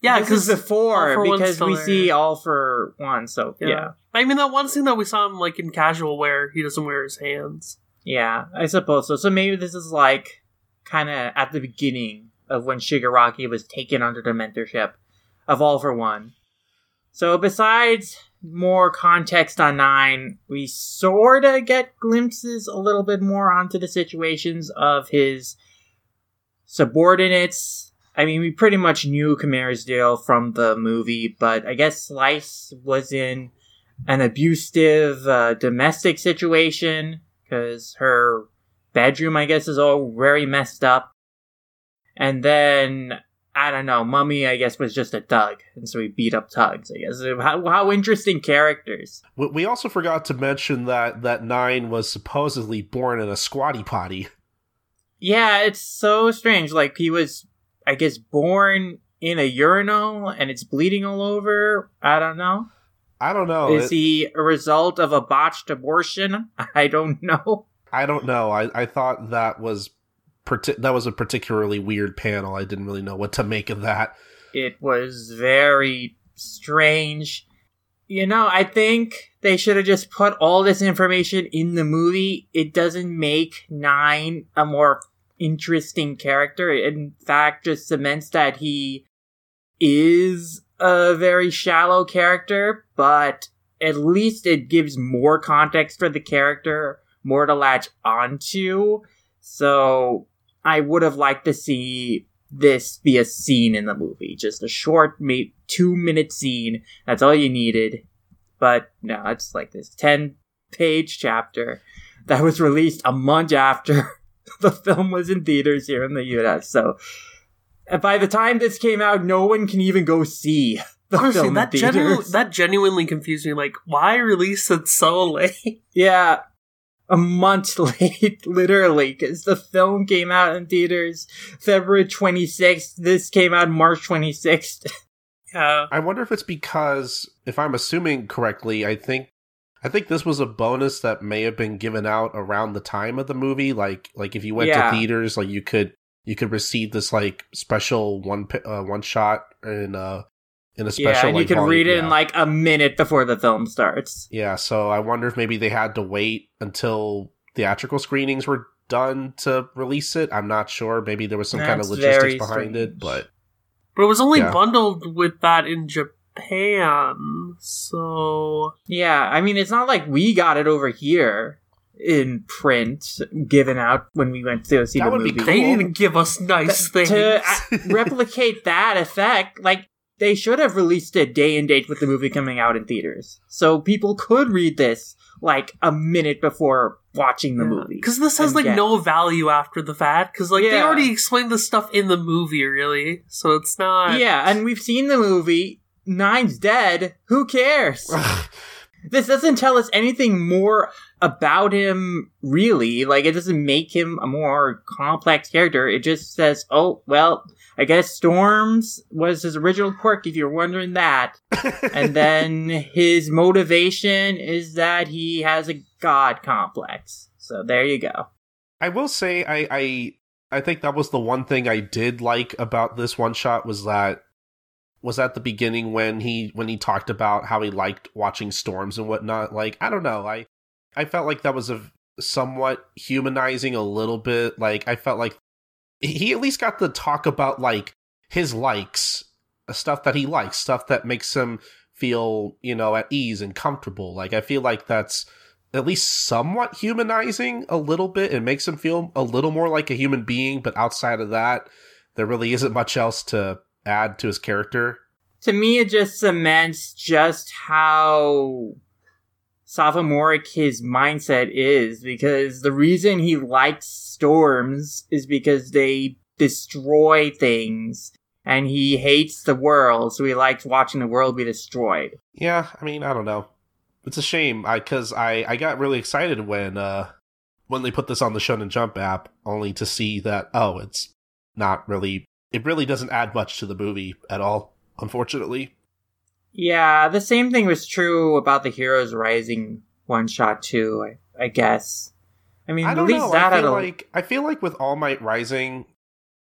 yeah, because before All for One's because we there. see all for one. So yeah. Yeah. I mean that one scene that we saw him like in casual wear, he doesn't wear his hands. Yeah, I suppose so. So maybe this is like kind of at the beginning of when Shigaraki was taken under the mentorship of All for One. So besides more context on Nine, we sorta get glimpses a little bit more onto the situations of his subordinates. I mean, we pretty much knew Chimera's deal from the movie, but I guess Slice was in an abusive uh, domestic situation because her bedroom, I guess, is all very messed up. And then I don't know, Mummy, I guess, was just a thug, and so he beat up thugs. I guess how, how interesting characters. We- We also forgot to mention that that Nine was supposedly born in a squatty potty. Yeah, it's so strange. Like he was, I guess, born in a urinal, and it's bleeding all over. I don't know. I don't know. Is It- he a result of a botched abortion? I don't know. I don't know. I, I thought that was that was a particularly weird panel. I didn't really know what to make of that. It was very strange. You know, I think they should have just put all this information in the movie. It doesn't make Nine a more interesting character. In fact, just cements that he is a very shallow character, but at least it gives more context for the character, more to latch onto. So I would have liked to see this be a scene in the movie, just a short, maybe two minute scene. That's all you needed. But no, it's like this ten page chapter that was released a month after the film was in theaters here in the U.S. So by the time this came out, no one can even go see the Honestly, film that genu- that genuinely confused me. Like, why release it so late? Yeah, a month late, literally, because the film came out in theaters February 26th. This came out March 26th. yeah, I wonder if it's because, if I'm assuming correctly, I think I think this was a bonus that may have been given out around the time of the movie. Like like if you went Yeah. to theaters, like you could you could receive this like special one pi- uh, one shot in uh in a special. yeah, and you like, can volume- read it in like a minute before the film starts. Yeah, so I wonder if maybe they had to wait until theatrical screenings were done to release it. I'm not sure. Maybe there was some kind of logistics behind it, but but it was only Yeah. bundled with that in Japan, so Yeah, I mean, it's not like we got it over here in print, given out when we went to go see That the movie. they didn't give us nice things. to uh, replicate that effect, like they should have released a day and date with the movie coming out in theaters, so people could read this like a minute before watching the movie. Because this has like get- no value after the fact. Because like they already explained the stuff in the movie, really. So it's not. Yeah, and we've seen the movie. Nine's dead. Who cares? this doesn't tell us anything more about him, really. Like, it doesn't make him a more complex character. It just says, oh, well, I guess Storms was his original quirk, if you're wondering that. and then his motivation is that he has a god complex. So there you go. I will say I, I I think that was the one thing I did like about this one shot was that was at the beginning when he when he talked about how he liked watching storms and whatnot. Like I don't know, I I felt like that was a somewhat humanizing a little bit. Like I felt like he at least got to talk about like his likes, uh, stuff that he likes, stuff that makes him feel you know at ease and comfortable. Like I feel like that's at least somewhat humanizing a little bit. It makes him feel a little more like a human being, but outside of that, there really isn't much else to add to his character. to me it just cements just how sophomoric his mindset is because the reason he likes storms is because they destroy things and he hates the world so he likes watching the world be destroyed Yeah, I mean, I don't know. It's a shame I cuz I I got really excited when uh when they put this on the Shonen Jump app only to see that oh, it's not really it really doesn't add much to the movie at all, unfortunately. yeah the same thing was true about the heroes rising one shot too i, I guess i mean I at don't least know. that I feel like I feel like with All Might Rising,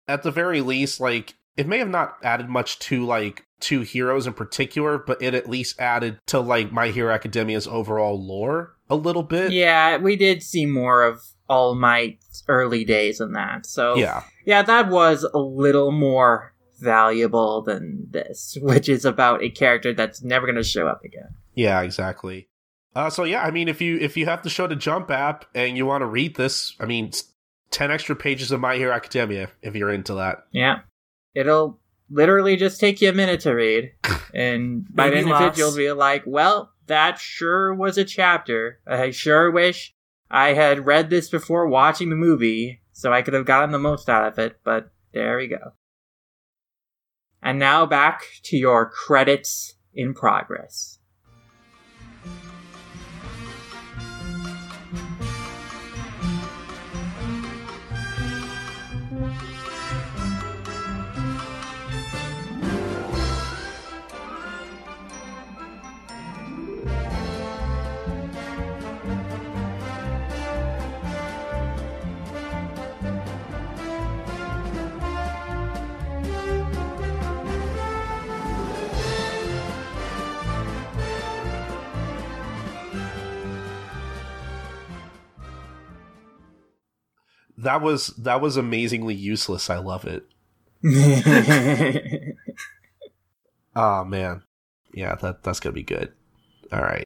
at the very least, like it may have not added much to like two heroes in particular, but it at least added to like My Hero Academia's overall lore a little bit. yeah we did see more of all might's early days in that so Yeah. Yeah, that was a little more valuable than this, which is about a character that's never going to show up again. Yeah, exactly. Uh, so yeah, I mean, if you if you have to show the Jump app and you want to read this, I mean, ten extra pages of My Hero Academia if you're into that. Yeah. It'll literally just take you a minute to read. And by the end of it, you'll be like, well, that sure was a chapter. I sure wish I had read this before watching the movie, so I could have gotten the most out of it, but there we go. And now back to your credits in progress. That was that was amazingly useless. I love it. Oh man. Yeah, that that's gonna be good. All right.